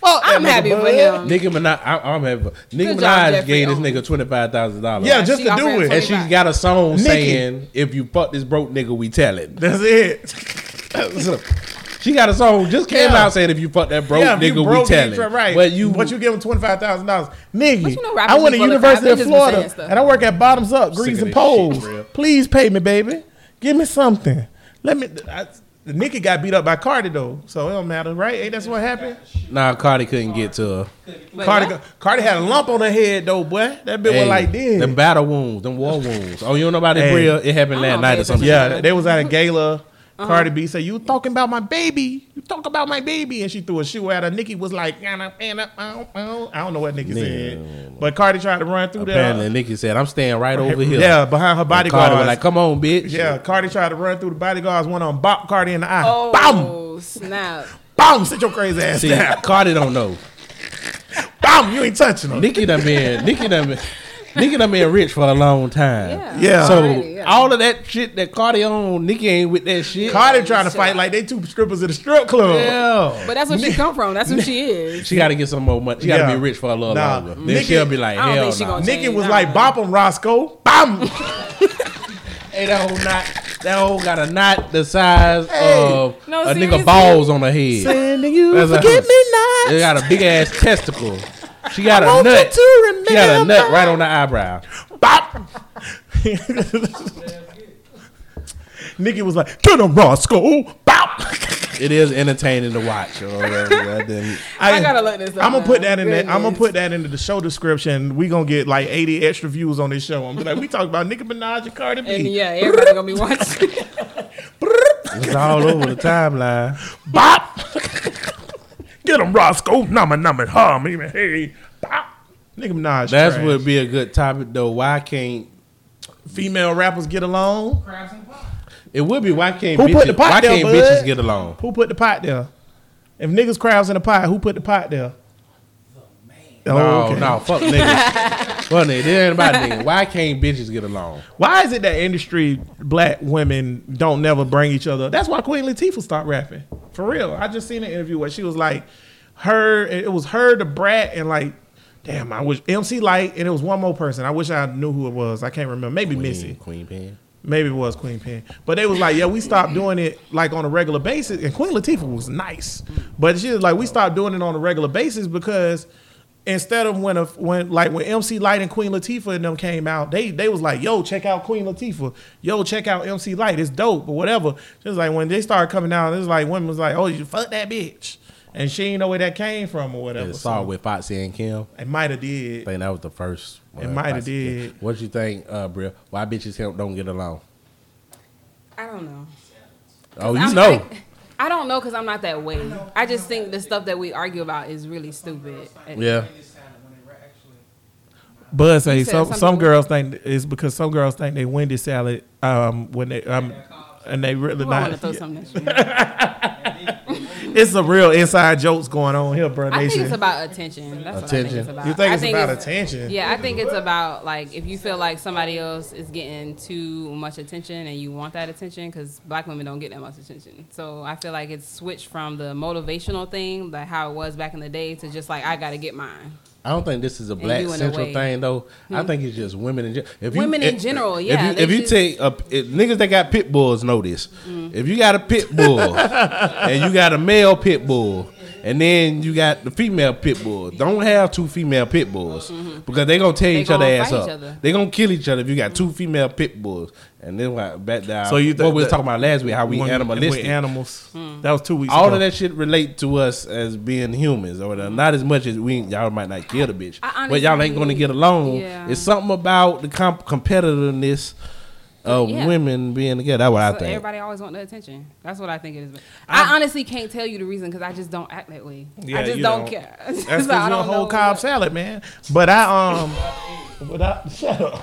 Fuck that I'm nigga, happy for him. Nicki Minaj, I, I'm happy. for- Nicki Good job, Minaj Geoffrey. gave this nigga twenty five thousand dollars. Yeah, just she to offered do him it. and she's got a song Nicki. saying, "If you fuck this broke nigga, we tellin'." That's it. She got a song just came Yeah. out saying, "If you fuck that broke yeah, if you nigga, broke, we you tellin'." try- right? But you, but you give him twenty five thousand dollars, nigga. But you know rappers I went be to full of University crap. of just be saying Florida, stuff. and I work at Bottoms Up Grease of and this Poles. shit, bro. Please pay me, baby. Give me something. Let me. I, the Nicki got beat up by Cardi though, so it don't matter, right? Ain't that's what happened? nah, Cardi couldn't get to her. But Cardi, yeah. Cardi had a lump on her head though, boy. That bitch Hey, was like this. Them battle wounds, them war wounds. Oh, you don't know about it, Hey. Bria? It happened I last night or something. Yeah, they was at a gala. Uh-huh. Cardi B said, "You talking about my baby? You talk about my baby?" And she threw a shoe at her. Nicki was like, "I don't know what Nicki said, but Cardi tried to run through Apparently, there. Nicki said, "I'm staying right over here." Yeah, behind her bodyguard. Cardi was like, "Come on, bitch." yeah, Cardi tried to run through the bodyguards. One on bop Cardi in the eye. Oh Bam, snap! bam, sit your crazy ass See, down. Cardi don't know. Bam, you ain't touching her. Nicki done been, Nicki done been, Nicki done been rich for a long time. Yeah. Yeah. So Already, yeah. all of that shit that Cardi on, Nicki ain't with that shit. Cardi trying to fight like they two strippers at a strip club. Yeah. But that's where she come from. That's who she is. She got to get some more money. She got to Yeah. be rich for a little Nah. longer. Then Nicki- she'll be like, I don't hell think she no. gonna Nicki change. was I like, don't bop him, Roscoe. Bam. Hey, that whole knot, that whole got a knot the size of No, a seriously? nigga balls on her head. Sending you That's a- forget me not. It got a big ass testicle. She got a want you nut. to She got a nut right on the eyebrow. Bop. Nicki was like, "Get him, Roscoe." Bop. It is entertaining to watch. Or whatever. I didn't- I gotta look this up I'm gonna put that in there. I'm gonna put that into the show description. We gonna get like 80 extra views on this show. I'm like, we talk about Nicki Minaj and Cardi B. And yeah, everybody gonna be watching. It's all over the timeline. Bop. Get him, Roscoe. Nama nama hum. Even hey. Bop. Nicki Minaj. That's trash. would be a good topic though. Why can't female rappers get along. Crabs and pop. it would be why can't Who bitches, put the pot why there, can't bud? bitches get along? Who put the pot there? If niggas crowds in the pot, who put the pot there? Oh, no, okay. no, fuck niggas. niggas. It ain't about niggas. Why can't bitches get along? Why is it that industry black women don't never bring each other? That's why Queen Latifah stopped rapping. For real. I just seen an interview where she was like, her, it was her, the brat, and like, damn, I wish MC Lyte, and it was one more person. I wish I knew who it was. I can't remember. Maybe Missy. Queen, Queen Pen. Maybe it was Queen Pen. But they was like, yeah, we stopped doing it like on a regular basis. And Queen Latifah was nice. But she was like, we stopped doing it on a regular basis because instead of when a, when like when MC Lyte and Queen Latifah and them came out, they they was like, yo, check out Queen Latifah. Yo, check out MC Lyte. It's dope or whatever. Just like when they started coming out, it was like women was like, oh, you fuck that bitch. And she didn't know where that came from or whatever. It saw So with Foxy and Kim. it might have did. I think that was the first. It one, mighta Foxy and did. Kim. What you think, uh, Bria? Why bitches don't- don't get along? I don't know. Oh, you I'm know. like- I don't know because I'm not that way. I just think the stuff that we argue about is really stupid. Yeah. Bud say You some some girls think it's because some girls think they Wendy salad um when they um and they really Ooh, I want to not. throw something at you. It's some real inside jokes going on here, bro. I think it's about attention. That's what I think Attention. it's about. You think I it's about it's- attention? Yeah, I think it's about like if you feel like somebody else is getting too much attention and you want that attention because black women don't get that much attention. So I feel like it's switched from the motivational thing, like how it was back in the day, to just like I got to get mine. I don't think this is a black you central thing though. I think it's just women in general. If Women in general, yeah, If you, if you just- Mm. take a if, niggas that got pit bulls know this. If you got a pit bull and you got a male pit bull. And then you got the female pit bull. Don't have two female pit bulls because they're gonna tear Mm-hmm. They each other gonna ass up. each other. They gonna kill each other if you got two female pit bulls. And then what back down. So you what we was talking about last week? How we animalistic. with animals. Hmm. That was two weeks. All ago. of that shit relate to us as being humans, or the- not as much as we y'all might not kill the bitch, I but y'all ain't going to get along. yeah. It's something about the comp- competitiveness of Yeah. women being together. That's what I think. everybody always want the attention. That's what I think it is. I, honestly can't tell you the reason because I just don't act that way. Yeah, I just don't, don't. care. That's So because you're a whole cob what- salad, man. But I um, but I shut up.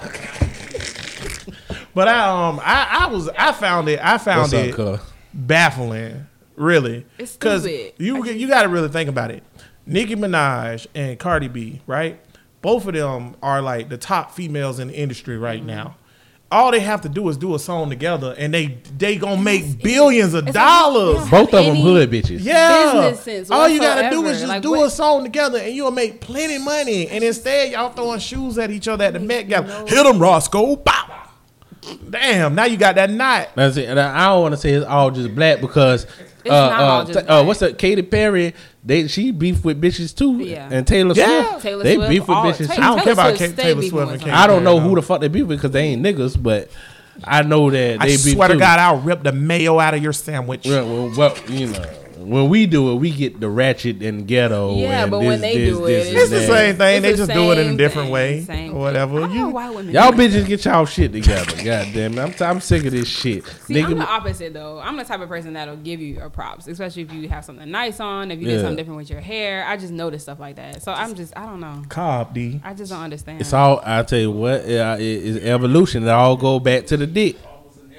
but I um, I, I was I found it I found What's it cuz? baffling, really, It's because stupid. you you got to really think about it. Nicki Minaj and Cardi B, right? Both of them are like the top females in the industry right Mm-hmm. now. All they have to do is do a song together, and they they gonna make billions of it's like, dollars. yeah. Both of them Any- hood bitches. Yeah. sense All you gotta do is just Like, do what- a song together and you'll make plenty money. And instead, y'all throwing shoes at each other at the Met Gala. Hit them, Roscoe. Bow. Damn, now you got that knot. That's it. And I I don't want to say it's all just black because uh, not all uh, just t- uh, what's up? Katy Perry, they she beef with bitches too. Yeah. And Taylor Yeah. Swift, Taylor they Swift, beef with all- bitches Tay- too. I don't care about Swift Taylor Swift and. Katy I don't know Perry, who the fuck they beef with because they ain't niggas, but I know that I they beef swear too. to God, I'll rip the mayo out of your sandwich. Well, well, well, you know, when we do it, we get the ratchet and ghetto. Yeah, and but this, when they this, do it, this, it's It's the that. same thing. It's They the just do it in a different thing, way same or whatever. I don't know You, why women Y'all bitches get y'all shit together. God damn it. I'm, I'm sick of this shit. See, I'm Nigga, the opposite though. I'm the type of person that'll give you your props, especially if you have something nice on, if you did something different with your hair. I just notice stuff like that. So I'm just, I don't know. Cobb D. I just don't understand. it's all, i tell you what, uh, it, it's evolution. It all go back to the dick.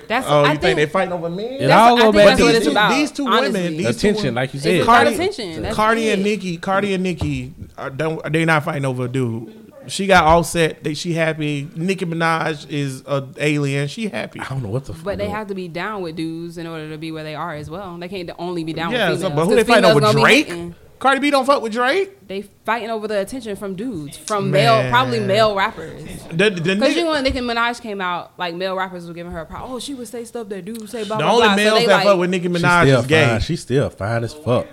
That's Oh, you I think, think, they fighting over men? It That's- all go back to what it's about. These two honestly. women, these Attention, two, like you said. about Cardi- attention. That's Cardi and it. Nicki, Cardi and Nicki, are, don't they not fighting over a dude? She got all set. They, she happy. Nicki Minaj is a alien. She happy. I don't know what the fuck. But they have to be down with dudes in order to be where they are as well. They can't only be down Yeah, with so, females. but who they 'cause fighting over? gonna Drake. Hating. Cardi B don't fuck with Drake. They fighting over the attention from dudes, from Man. male, probably male rappers. The, the, Because nigga- you know when Nicki Minaj came out, like male rappers were giving her a problem. Oh, she would say stuff that dudes say. Blah the blah only blah. Males they that like, fuck with Nicki Minaj still is gay. fine. She still fine as fuck.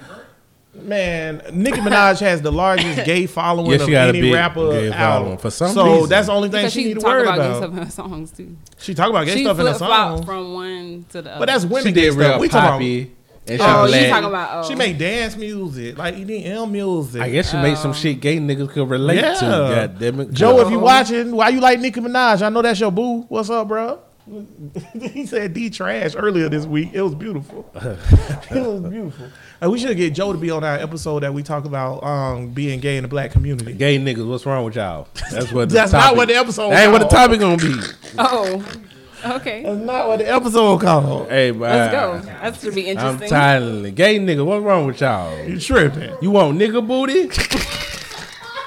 Man, Nicki Minaj has the largest gay following Yeah, she of got a any big rapper gay out. following for some so reason. that's the only thing because she, she need to talk worry about gay about. stuff in her songs too. She talk about gay She stuff in her songs. from one to the other. but that's women She gay did stuff. real We talking poppy. And she Oh, you talking about? Oh. She make dance music like EDM music. I guess she made some shit gay niggas could relate to. God damn it. Joe, if you Oh. watching, why you like Nicki Minaj? I know that's your boo. What's up, bro? he said D trash earlier this week. It was beautiful. it was beautiful. Uh, we should get Joe to be on our episode that we talk about um, being gay in the black community. Gay niggas, what's wrong with y'all? That's what. The That's not what the episode That ain't what the topic gonna be. Oh, okay. That's not what the episode called. Hey, man. Let's go. That should be I'm interesting. tired of it. Gay nigga. what's wrong with y'all? You tripping? You want nigga booty?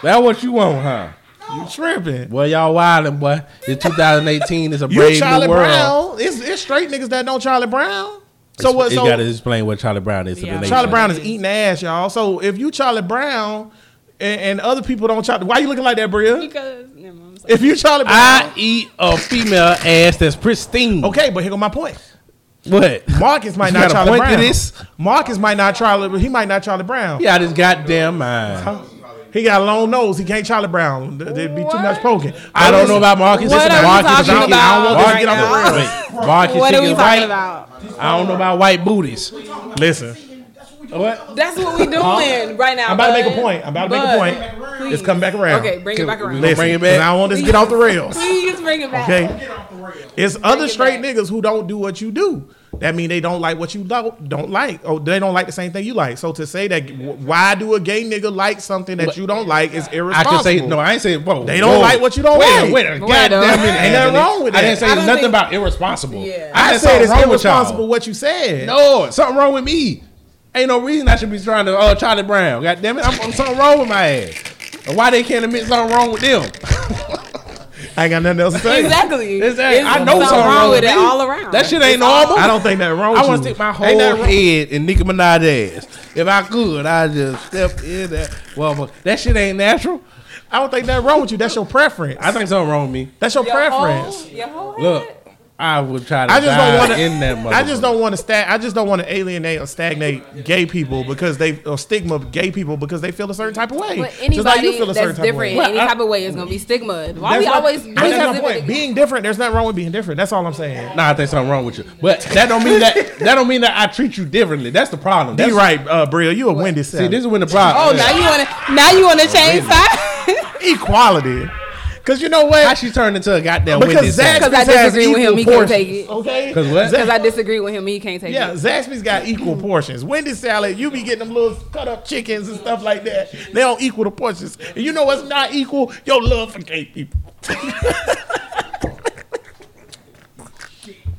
That what you want, huh? You tripping? Boy, y'all wildin', boy. It's 2018. It's a You brave Charlie new world. Brown? It's, it's straight niggas that know Charlie Brown. So what? You So gotta explain what Charlie Brown is to Yeah. the nation. Charlie Brown is eating ass, y'all. So if you Charlie Brown and, and other people don't Charlie, why you looking like that, Bria? because never mind, I'm sorry. If you Charlie Brown, I eat a female ass that's pristine. okay, but here go my point. What? Marcus might You not got a Charlie point to Brown. this? Marcus might not Charlie. He might not Charlie Brown. He out his goddamn mind. He got a long nose. He can't Charlie Brown. Th- There'd be too much poking. I don't know about Marcus. What Listen, are we Marcus talking chicken- about I don't want this to right get off the now? rails. Wait, Marcus What are we chicken talking white. about? I don't know about white booties. Listen, What? That's what we doing right now. I'm about to make a point. I'm about to make a point. please. It's come back around. Okay, bring it back around. Listen, bring it 'cause back? I don't want this to get off the rails. Please bring it back. Okay, it's other it straight back. niggas who don't do what you do. That mean they don't like what you don't don't like, or they don't like the same thing you like. So to say that, why do a gay nigga like something that you don't like is irresponsible. I irresponsible. can say no. I ain't saying. Whoa, They don't whoa. like what you don't wait, like. Wait, Wait, goddamn uh, minute. Ain't nothing wrong with that. I didn't say I nothing think- about irresponsible. Yeah. I just said it's something wrong with y'all. irresponsible what you said. No, something wrong with me. Ain't no reason I should be trying to uh, Charlie Brown. God damn it, I'm, I'm something wrong with my ass. And why they can't admit something wrong with them? I ain't got nothing else to say. Exactly. It's that- It's I know something something wrong with me. it all around. That shit ain't It's all- normal. I don't think that wrong with I want to stick my whole head in Nicki Minaj ass. If I could, I'd just step in that. Well, that shit ain't natural. I don't think that wrong with you. That's your preference. I think something wrong with me. That's your Your preference. whole- your whole Look, head. I would try to I just die don't want to. in that. I just don't want to stag. I just don't want to alienate or stagnate gay people because they or stigma gay people because they feel a certain type of way. But Just anybody like you feel a that's certain type of different in way. any I- type of way is gonna be stigma. Why That's we not- always but that's my different- point. Being different, there's nothing wrong with being different. That's all I'm saying. Nah, I think something wrong with you. But that don't mean that that don't mean that I treat you differently. That's the problem. Be That's, right, uh, Bria. You a windy See, this is when the problem. Oh, now you wanna now you wanna change sides? equality. Cause you know what? How she turned into a goddamn because Wendy's. Because I disagree with him, equal he can't portions, take it. Okay. Because what? Because I disagree with him. He can't take Yeah, it. Yeah, Zaxby's got equal portions. Wendy's salad, you be getting them little cut up chickens and stuff like that. They don't equal the portions. And you know what's not equal? Your love for gay people.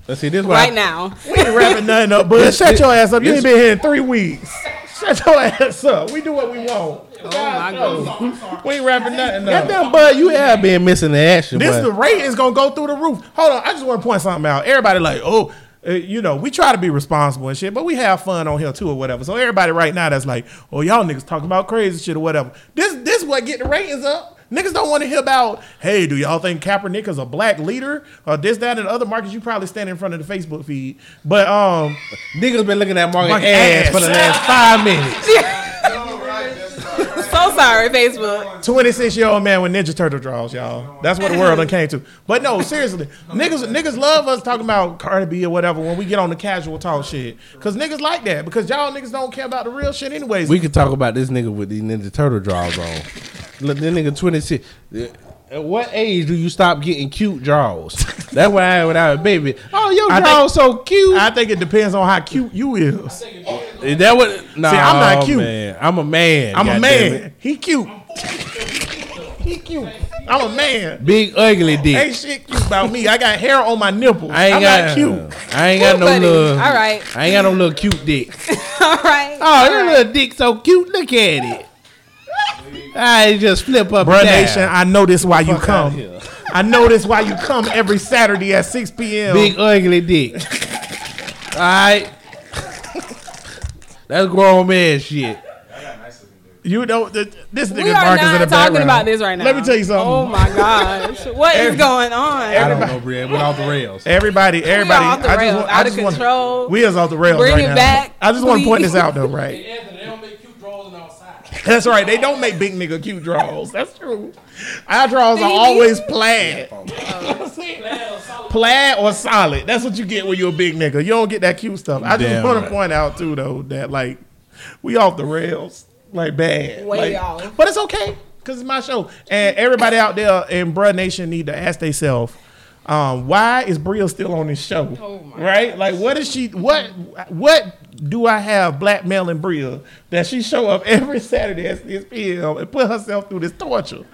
Let's see this why Right now. We ain't wrapping nothing up, but shut your ass up. You ain't been here in three weeks. Shut your ass up. We do what we want. Oh my God. We ain't wrapping nothing up. Goddamn, bud, you have been missing the action. This the rate is gonna go through the roof. Hold on, I just want to point something out. Everybody like, oh, uh, you know, we try to be responsible and shit, but we have fun on here too or whatever. So everybody right now that's like, oh, y'all niggas talking about crazy shit or whatever. This this what get the ratings up. Niggas don't want to hear about, hey, do y'all think Kaepernick is a black leader or this, that, and other markets? You probably stand in front of the Facebook feed, but um, Niggas been looking at Morgan ass ass. for the last five minutes. So sorry, Facebook. 26 year old man with Ninja Turtle draws, y'all. That's what the world done came to. But no, seriously, niggas niggas love us talking about Cardi B or whatever when we get on the casual talk shit. Cause niggas like that. Because y'all niggas don't care about the real shit anyways. We could talk about this nigga with these Ninja Turtle draws on. Look, this nigga 26. Uh, at what age do you stop getting cute draws? That's why I when I was a baby. Oh, your I think- draws so cute. I think it depends on how cute you is. Is that what? Nah, I'm not cute. Man. I'm a man. I'm a man. He cute. he cute. I'm a man. Big ugly dick. Ain't shit cute about me. I got hair on my nipples. I ain't I'm got not cute. I ain't got no Buddy. little. All right. I ain't got no little cute dick. All right. Oh, All that right. little dick so cute. Look at it. I just flip up. Bruh. Nation, I know this why you Fuck come. I know this why you come every Saturday at 6 p.m. Big ugly dick. All right. That's grown man shit. You know, th- this nigga We are Marcus in the not talking background. about this right now. Let me tell you something. Oh my gosh. What is Every- going on? I don't know, Brian. Went off the rails. Everybody, everybody, off the I rails, just want, out I of want, control. we is off the rails Bring right it now. back, I just want to point this out though, right? Anthony, they don't make cute drawers outside. That's right. They don't make big nigga cute draws. That's true. Our draws are Did he always plaid. plaid or solid. That's what you get when you're a big nigga. You don't get that cute stuff. I just Damn want right. to point out too though that like we off the rails like bad. Way Like, off. But it's okay because it's my show. And everybody out there in Bruh Nation need to ask themselves. Um, why is Bria still on this show? Oh my right? Like, what is she? What what do I have blackmailing Bria that she show up every Saturday at 6 p.m. and put herself through this torture?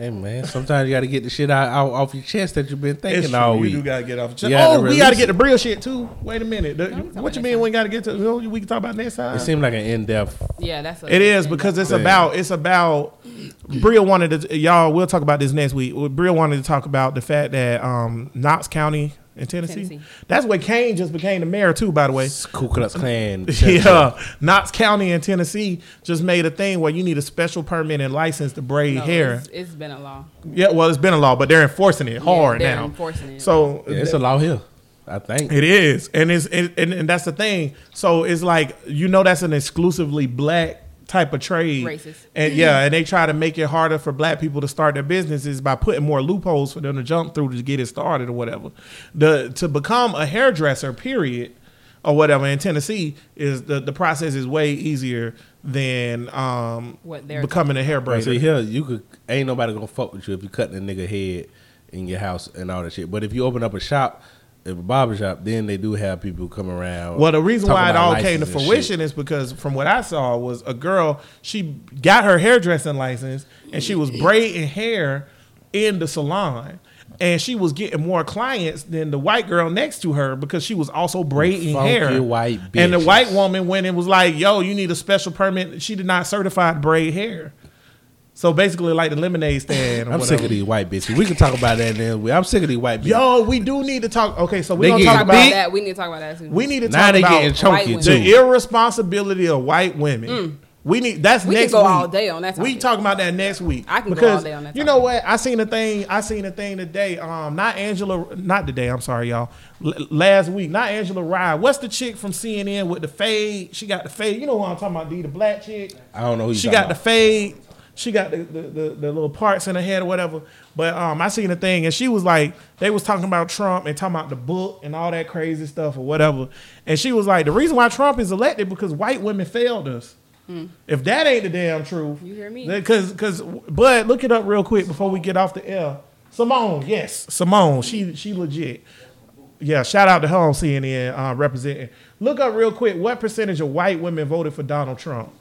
Hey man, sometimes you got to get the shit out, out off your chest that you've been thinking It's all true. week. You do gotta get off. You gotta oh, we gotta get the Bria shit too. Wait a minute. The- talk what you mean next we gotta get to? you know, We can talk about next time. It seemed like an in depth. Yeah, that's a, It is because it's thing. about it's about Bria wanted to y'all. We'll talk about this next week. Bria wanted to talk about the fact that um, Knox County in Tennessee, Tennessee. that's where Kane just became the mayor too. By the way, Ku Klux Klan. yeah, Knox County in Tennessee just made a thing where you need a special permit and license to braid no, hair. It's, it's been a law. Yeah, well, it's been a law, but they're enforcing it hard they're now. enforcing it. So Yeah, it's a law here. I think. It is, and it's and, and, and that's the thing. So it's like you know that's an exclusively black type of trade. Racist. And yeah, and they try to make it harder for black people to start their businesses by putting more loopholes for them to jump through to get it started or whatever. The to become a hairdresser, period, or whatever in Tennessee is the the process is way easier than um What they're becoming a hair braider. see here, you could ain't nobody gonna fuck with you if you cutting a nigga head in your house and all that shit. But if you open up a shop, if a barber shop, then they do have people come around. Well, the reason why it all came to fruition is because from what I saw was a girl, she got her hairdressing license and she was braiding hair in the salon. And she was getting more clients than the white girl next to her because she was also braiding Funky hair. white and the white woman went and was like, "Yo, you need a special permit." She did not certify braid hair. So basically, like the lemonade stand. Or I'm whatever. sick of these white bitches. We can talk about that then. I'm sick of these white bitches. Yo, we do need to talk. Okay, so we They gonna talk Talk about about that. We need to talk about that too. we need to now talk they about getting white chunky women. too. the irresponsibility of white women. We need that's Mm. We could next go week. all day on that We topic. talking about that next week. I can go because all day on that You know what? I seen a thing. I seen a thing today. Um, not Angela. Not today. I'm sorry, y'all. L- last week. Not Angela Rye. What's the chick from CNN with the fade? She got the fade. You know what I'm talking about? D, the black chick. I don't know who you She talking got the fade. She got the, the, the, the little parts in her head or whatever. But um, I seen a thing and she was like, they was talking about Trump and talking about the book and all that crazy stuff or whatever. And she was like, the reason why Trump is elected because white women failed us. If that ain't the damn truth, You hear me? Because, because, but look it up real quick before we get off the air. Symone, yes, Symone, she she legit. Yeah, shout out to her on CNN uh, representing. Look up real quick what percentage of white women voted for Donald Trump.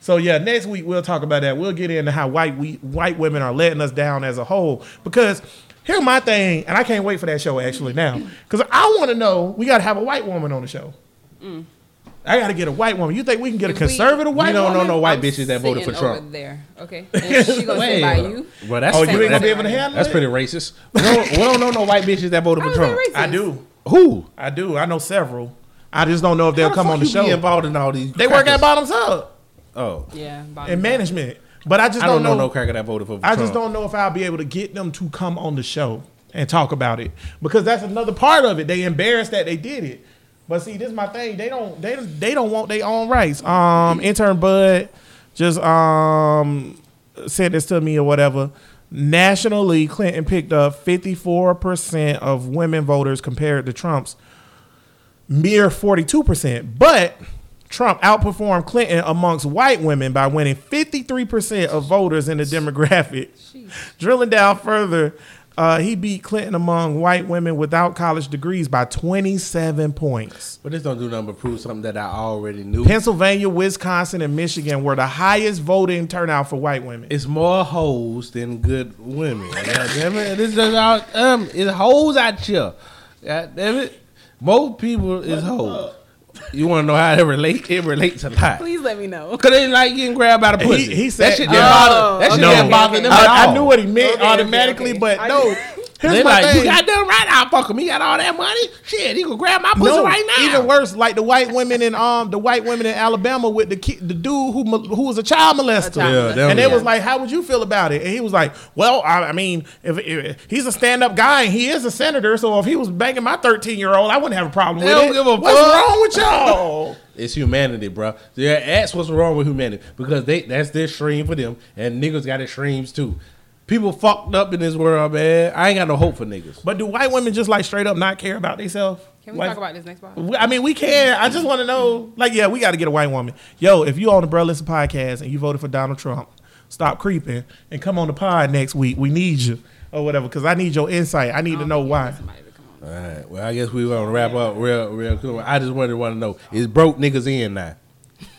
So yeah, next week we'll talk about that. We'll get into how white we white women are letting us down as a whole. Because here's my thing, and I can't wait for that show actually now. Because I want to know we got to have a white woman on the show. Mm. I got to get a white woman. You think we can get a If we- conservative white woman? We don't know woman? no white I'm bitches that voted for Trump. over there. Okay. And she gonna sit by you. Well, that's Oh, you ain't gonna be able to handle That's it? pretty racist. We don't, we don't know no white bitches that voted How for Trump. I do. Who? I do. I know several. I just don't know if they'll How come fuck on the you show. Be involved in all these. They work at crackers? Bottoms Up Oh, Yeah. bottom in management, but I just I don't, don't know know. no cracker that voted for. I Trump. just don't know if I'll be able to get them to come on the show and talk about it because that's another part of it. They embarrassed that they did it. But see, this is my thing. They don't. They they don't want their own rights. Um, intern Bud just um said this to me or whatever. Nationally, Clinton picked up fifty four percent of women voters compared to Trump's mere 42%. But Trump outperformed Clinton amongst white women by winning 53% of voters in the demographic. Drilling down further, uh, he beat Clinton among white women without college degrees by 27 points. But this don't do nothing but prove something that I already knew. Pennsylvania, Wisconsin, and Michigan were the highest voting turnout for white women. It's more hoes than good women. God damn it. This is all, um, it's hoes out here. God damn it. Most people is hoes. You want to know how it relate? It relates a lot. Please let me know. Cause they like getting grabbed by the He- pussy. he said- that shit didn't Oh, bother. That oh, shit okay, didn't bother okay. them at all. I, I knew what he meant Okay, okay, automatically, okay. but I no. Knew. Here's They my like, thing. you got done right. I'll fuck him. He got all that money. Shit, he gonna grab my pussy No, right now. even worse, like the white women in um the white women in Alabama with the ki- the dude who who was a child molester, child Yeah, molester. and they yeah. was like, "How would you feel about it?" And he was like, "Well, I, I mean, if, if he's a stand up guy and he is a senator, so if he was banging my thirteen year old, I wouldn't have a problem They with don't it. give a What's fuck. wrong with y'all? It's humanity, bro. Yeah, that's what's wrong with humanity because they that's their stream for them, and niggas got their streams too. People fucked up in this world, man. I ain't got no hope for niggas. but do white women just like straight up not care about themselves? Can we talk about this next part? I mean, we can. I just want to know, like, yeah, we got to get a white woman. Yo, if you on the Bro Listen podcast and you voted for Donald Trump, stop creeping and come on the pod next week. We need you or whatever because I need your insight. I need to know why. Somebody to come on. All right. Well, I guess we gonna wrap up real, real quick. I just wanted to want to know is broke niggas in now?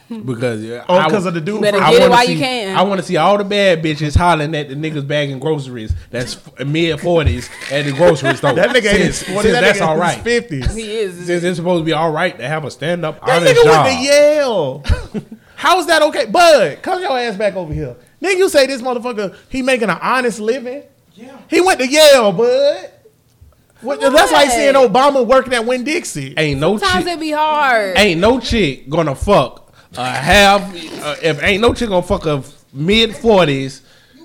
Because yeah, Oh, because of the dude. better from- I get it wanna while see, you can. I want to see all the bad bitches hollering at the niggas bagging groceries. That's mid forties at the grocery store. that nigga Since- is since that that's nigga all. Fifties. He is. Since it's supposed to be all right to have a stand up That nigga job. went to Yale. How is that okay? Bud, come your ass back over here. Nigga, you say this motherfucker, he making an honest living? Yeah. He went to Yale, Bud. What, that's like seeing Obama working at Winn Dixie. Ain't no Sometimes chick, it be hard. ain't no chick gonna fuck a half. Uh, if ain't no chick gonna fuck a mid forties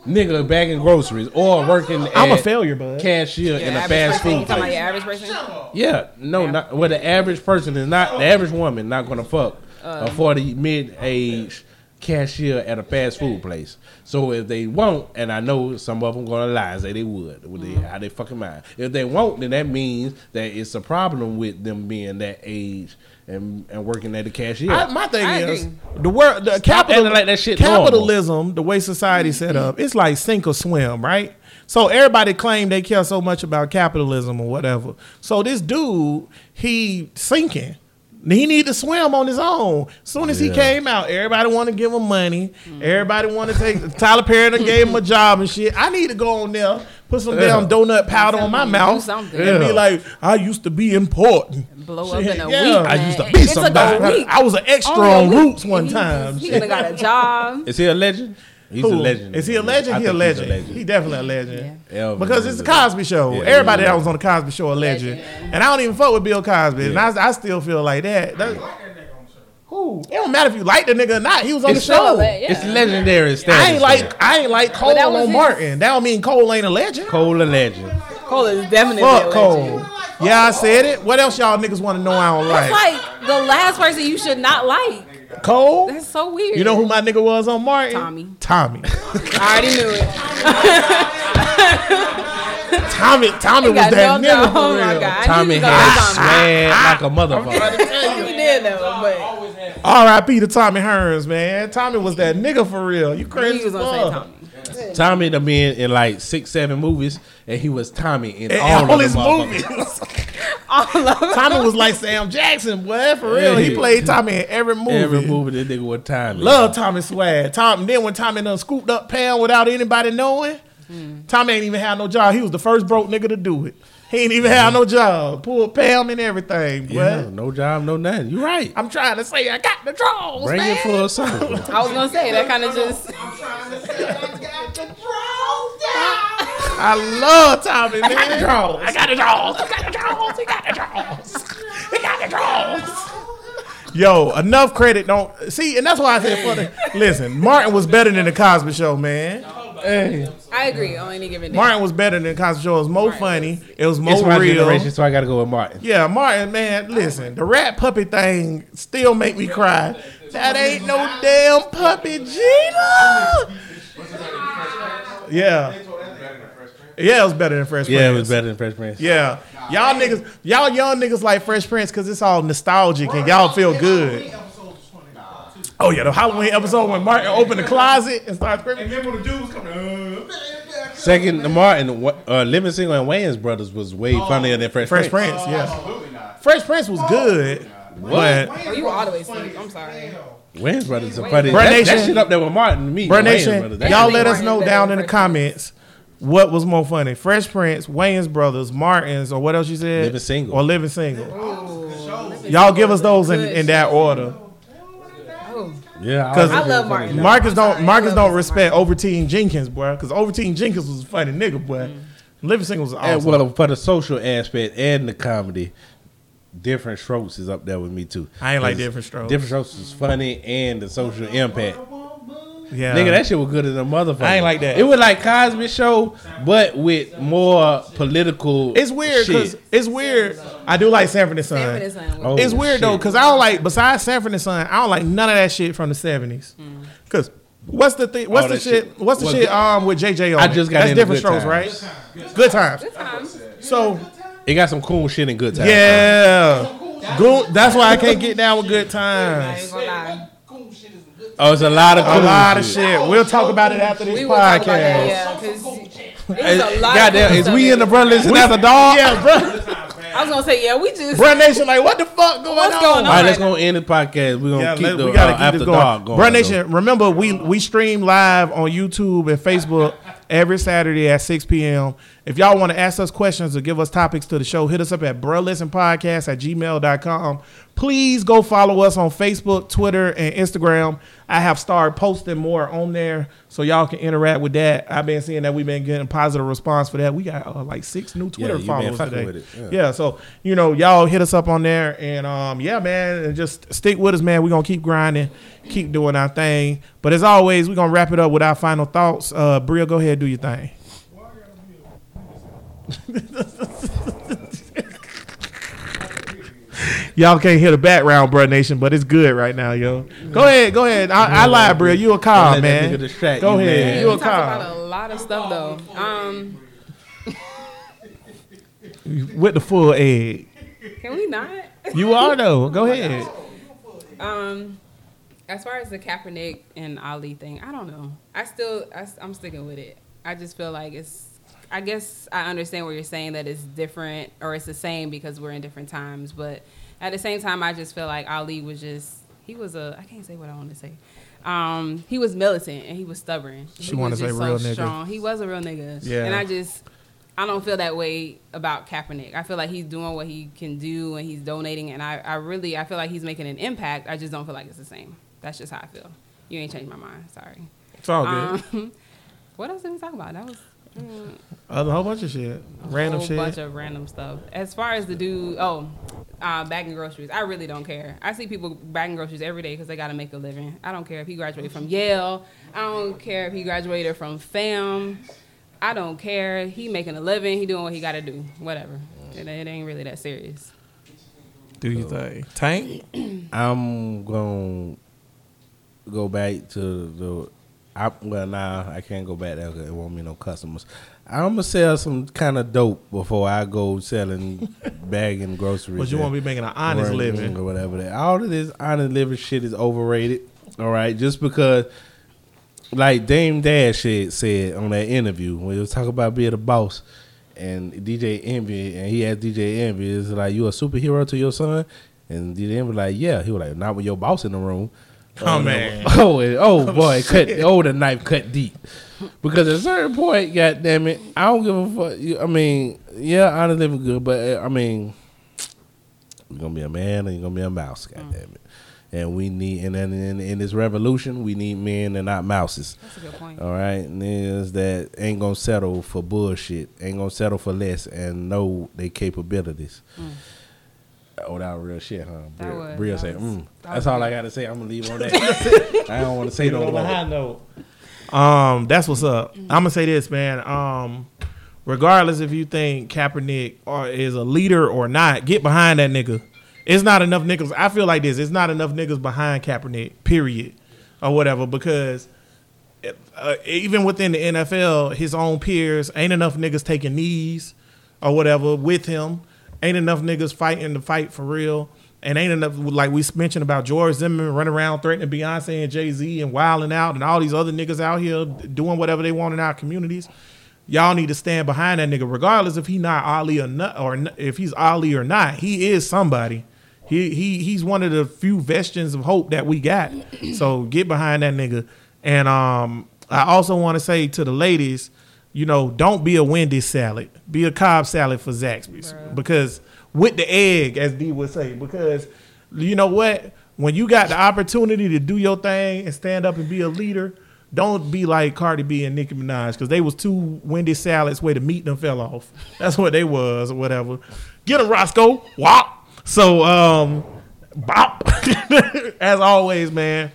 nigga bagging groceries or working. I'm a failure, Bud. Cashier in a fast person, food. talking about place. your average person? Yeah, no, not well. The average person is not the average woman not gonna fuck a forty mid age cashier at a fast food place. So if they won't, and I know some of them gonna lie and say they would, with they, how they fucking mind. If they won't, then that means that it's a problem with them being that age and and working at the cashier. I, my thing I is agree. the world, the capital, like that shit normal. capitalism, the way society mm-hmm. set up, it's like sink or swim, right? So everybody claim they care so much about capitalism or whatever. So this dude, he sinking. He need to swim on his own. As soon as he came out, everybody want to give him money. Mm-hmm. Everybody want to take Tyler Perry done gave him a job and shit. I need to go on there, put some damn donut powder on my Do mouth, something. and be Yeah. like, I used to be important. Blow up Shit, in a yeah. week. I used to be It took a somebody. week. I was an extra Only on. Roots one He- time. He done got a job. is he a legend? He's Who? a legend. Is he a legend? He a think he's legend. He definitely a legend. Elvis Because it's the a- Cosby Show. Yeah, Everybody yeah. that was on the Cosby Show a legend. And I don't even fuck with Bill Cosby. And I, I still feel like that. That- who? It don't matter if you like the nigga or not. He was on It's the show. still yeah. It's legendary status. I ain't like I ain't like Cole that on Martin. That don't mean Cole ain't a legend. Cole a legend. Cole is definitely a Fuck legend. Cole. Yeah, I said it. What else y'all niggas want to know I don't That's like? like the last person you should not like. Cole? That's so weird. You know who my nigga was on Martin? Tommy. Tommy. I already knew it. Tommy Tommy was that no- nigga no, for oh my real. God. Tommy knew you was had gonna swag like a motherfucker. He did though, but always had R.I.P. to Tommy Hearns, man. Tommy was that nigga for real. You crazy? He was gonna say. Tommy. Tommy done been in like six, seven movies, and he was Tommy in In all, all of his movies. All of. Tommy was like Sam Jackson, boy, for real. He Yeah. played Tommy in every movie. Every movie that nigga was Tommy. Love Tommy swag. Tom. Then when Tommy done scooped up Pam without anybody knowing, hmm. Tommy ain't even had no job. He was the first broke nigga to do it. He ain't even have no job. Pulled Pam and everything, boy. Yeah, no job, no nothing. You right. I'm trying to say I got the draws, Bring man. it full circle. I was gonna say that kind of just. I'm trying to say I got the draws down. I love Tommy, man. I got the draws. I got the draws. I got the draws. He got the draws. He got the draws. Yo, enough credit don't see, and that's why I said for the listen. Martin was better than the Cosby Show, man. Hey, I agree on any given day. Martin was better than the Cosby Show. It was more Martin funny. It was more It's more my real. generation, so I got to go with Martin. Yeah, Martin, man, listen, the rat puppy thing still make me cry. That ain't no damn puppy, Gina. Yeah. Yeah, it was better than Fresh Prince. Yeah, it was better than Fresh Prince. Yeah. Y'all niggas, y'all young niggas like Fresh Prince because it's all nostalgic and y'all feel good. Oh yeah, the Halloween episode when Martin opened the closet and started screaming. Remember when the dude was coming? Uh, Second, the Martin, uh, Living Single and Wayans Brothers was way funnier than Fresh, Fresh Prince. Prince, yeah. Fresh Prince was good, but Oh, you were all the way asleep. I'm sorry. Wayans Brothers are funny. Bruh That, that shit up there with Martin to me. Bruh Wayans Nation, Brothers, y'all shit- let us know down in the Fresh comments what was more funny, Fresh Prince, Wayans Brothers, Martins, or what else you said? Living Single. or Living Single. Y'all give us those in, in that order. Yeah, Because I love Martin. Marcus don't sorry, Marcus don't Martin. respect Overton Jenkins, boy. Because Overton Jenkins was a funny nigga, boy. Living Single was And, awesome. well, for the social aspect and the comedy, Different Strokes is up there with me too. I ain't like Different Strokes. Different Strokes is funny and the social impact. Yeah, Nigga, that shit was good as a motherfucker. I ain't like that. It was like Cosby Show, but with more political. it's weird because it's weird. I do like Sanford and Son. Sanford and Son Oh, it's weird though because I don't like besides Sanford and Son, I don't like none of that shit from the seventies. Mm. Because what's the thing? What's All the shit? shit. What's the Well, shit? Um, with JJ on I just got That's different Good strokes, right? Good times. Good times. So It got some cool shit in good times. yeah, Goon, that's why I can't get down with good I ain't times. Gonna lie. Oh, it's a lot of A cool lot of shit. shit. We'll talk about it after this We will that, podcast. yeah, it's a lot. Goddamn, of is we in the it. brother listen as a dog? Yeah, bro. I was gonna say, yeah, we just. Bruh Nation, like, what the fuck going What's on? going on? All right, let's go end the podcast. We're gonna Yeah, keep let- the we gotta uh, keep after this going. dark going. Bruh though. Nation, remember we we stream live on YouTube and Facebook every Saturday at 6 p.m. If y'all want to ask us questions or give us topics to the show, hit us up at bruh listen podcast at gmail.com. Please go follow us on Facebook, Twitter, and Instagram. I have started posting more on there so y'all can interact with that. I've been seeing that we've been getting positive response for that. We got uh, like six new Twitter you been followers today. yeah. yeah, so you know, y'all hit us up on there, and um, yeah, man, and just stick with us, man. We're gonna keep grinding, keep doing our thing. But as always, we're gonna wrap it up with our final thoughts. Uh, Bria, go ahead, do your thing. Y'all can't hear the background, bro, nation, but it's good right now, yo. Go ahead, go ahead. I, I lied, Bria. You a Don't car, let that man. nigga distract Go you, ahead. man. You we a talked about a lot of stuff though. Um, with the full egg. can we not? You are though. Go ahead. Um, as far as the Kaepernick and Ali thing, I don't know. I still, I, am sticking with it. I just feel like it's. I guess I understand what you're saying that it's different or it's the same because we're in different times, but at the same time, I just feel like Ali was just. He was a. I can't say what I want to say. Um, he was militant and he was stubborn. She He wanna was say just real nigga. He was a real nigga. Yeah. And I just. I don't feel that way about Kaepernick. I feel like he's doing what he can do and he's donating, and I, I really I feel like he's making an impact. I just don't feel like it's the same. That's just how I feel. You ain't changed my mind. Sorry. It's all good. Um, what else did we talk about? That was mm, a whole bunch of shit. Random a whole shit. bunch of random stuff. As far as the dude, oh, uh, bagging groceries. I really don't care. I see people bagging groceries every day because they got to make a living. I don't care if he graduated from Yale. I don't care if he graduated from FAM. I don't care. He making a living. He doing what he got to do. Whatever. It, it ain't really that serious. Do you think? Tank? I'm gonna go back to the I well nah, I can't go back there it won't be no customers. I'm gonna sell some kind of dope before I go selling bagging groceries. But you want to be making an honest living. or whatever. That all of this honest living shit is overrated. All right, just because, like Dame Dash shit said on that interview when he was talking about being a boss, and DJ Envy, and he asked DJ Envy, "Is like you a superhero to your son?" And DJ Envy was like, "Yeah." He was like, "Not with your boss in the room." Oh, man. Oh, and- oh boy, cut. Oh, the knife cut deep. Because at a certain point, God damn it, I don't give a fuck. I mean, yeah, honest living good, but uh, I mean, you're gonna be a man and you're gonna be a mouse. God damn it. And we need, and then in, in this revolution, we need men and not mouses. That's a good point. All right, niggas that ain't gonna settle for bullshit, ain't gonna settle for less, and know their capabilities. Oh, that was real shit, huh? That Bria, was- Bria that said, mm. That's all I gotta say. I'm gonna leave on that. I don't want to say no on high more. note. Um, that's what's up. I'm gonna say this, man. Um, regardless if you think Kaepernick or is a leader or not, get behind that nigga. It's not enough niggas. I feel like this. It's not enough niggas behind Kaepernick. Period, or whatever. Because uh, even within the NFL, his own peers ain't enough niggas taking knees or whatever with him. Ain't enough niggas fighting the fight for real. And ain't enough like we mentioned about George Zimmerman running around threatening Beyonce and Jay Z and wilding out and all these other niggas out here doing whatever they want in our communities. Y'all need to stand behind that nigga, regardless if he not Ali or not, or if he's Ali or not. He is somebody. He he he's one of the few vestions of hope that we got. So get behind that nigga. And um, I also want to say to the ladies, you know, don't be a Wendy's salad. Be a Cobb salad for Zaxby's because with the egg, as D would say, because you know what? When you got the opportunity to do your thing and stand up and be a leader, don't be like Cardi B and Nicki Minaj because they was two Wendy's salads where the meat them fell off. That's what they was or whatever. Get a Roscoe. Wop. So um bop. As always, man.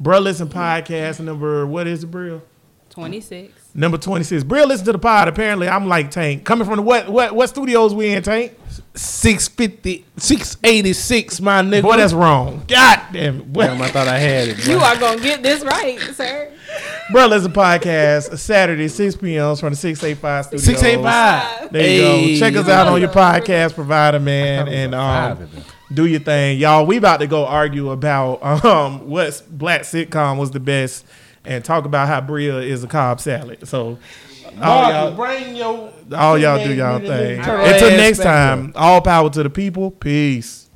Bro listen podcast number what is it, bro? 26. Number 26. Bro listen to the pod. Apparently I'm like Tank. Coming from the what what what studios we in, Tank? 650, 686, my nigga. Boy, that's wrong. God damn it. Boy. Damn, I thought I had it. You are going to get this right, sir. Bro listen podcast Saturday 6 p.m. from the 685 studios. 685. There you Hey. go. Check us out on your podcast provider, man, and um, do your thing, y'all. We about to go argue about um what black sitcom was the best, and talk about how Bria is a Cobb salad. So, all Marcus, y'all, bring your all y'all do y'all thing. Until next time, all power to the people. Peace.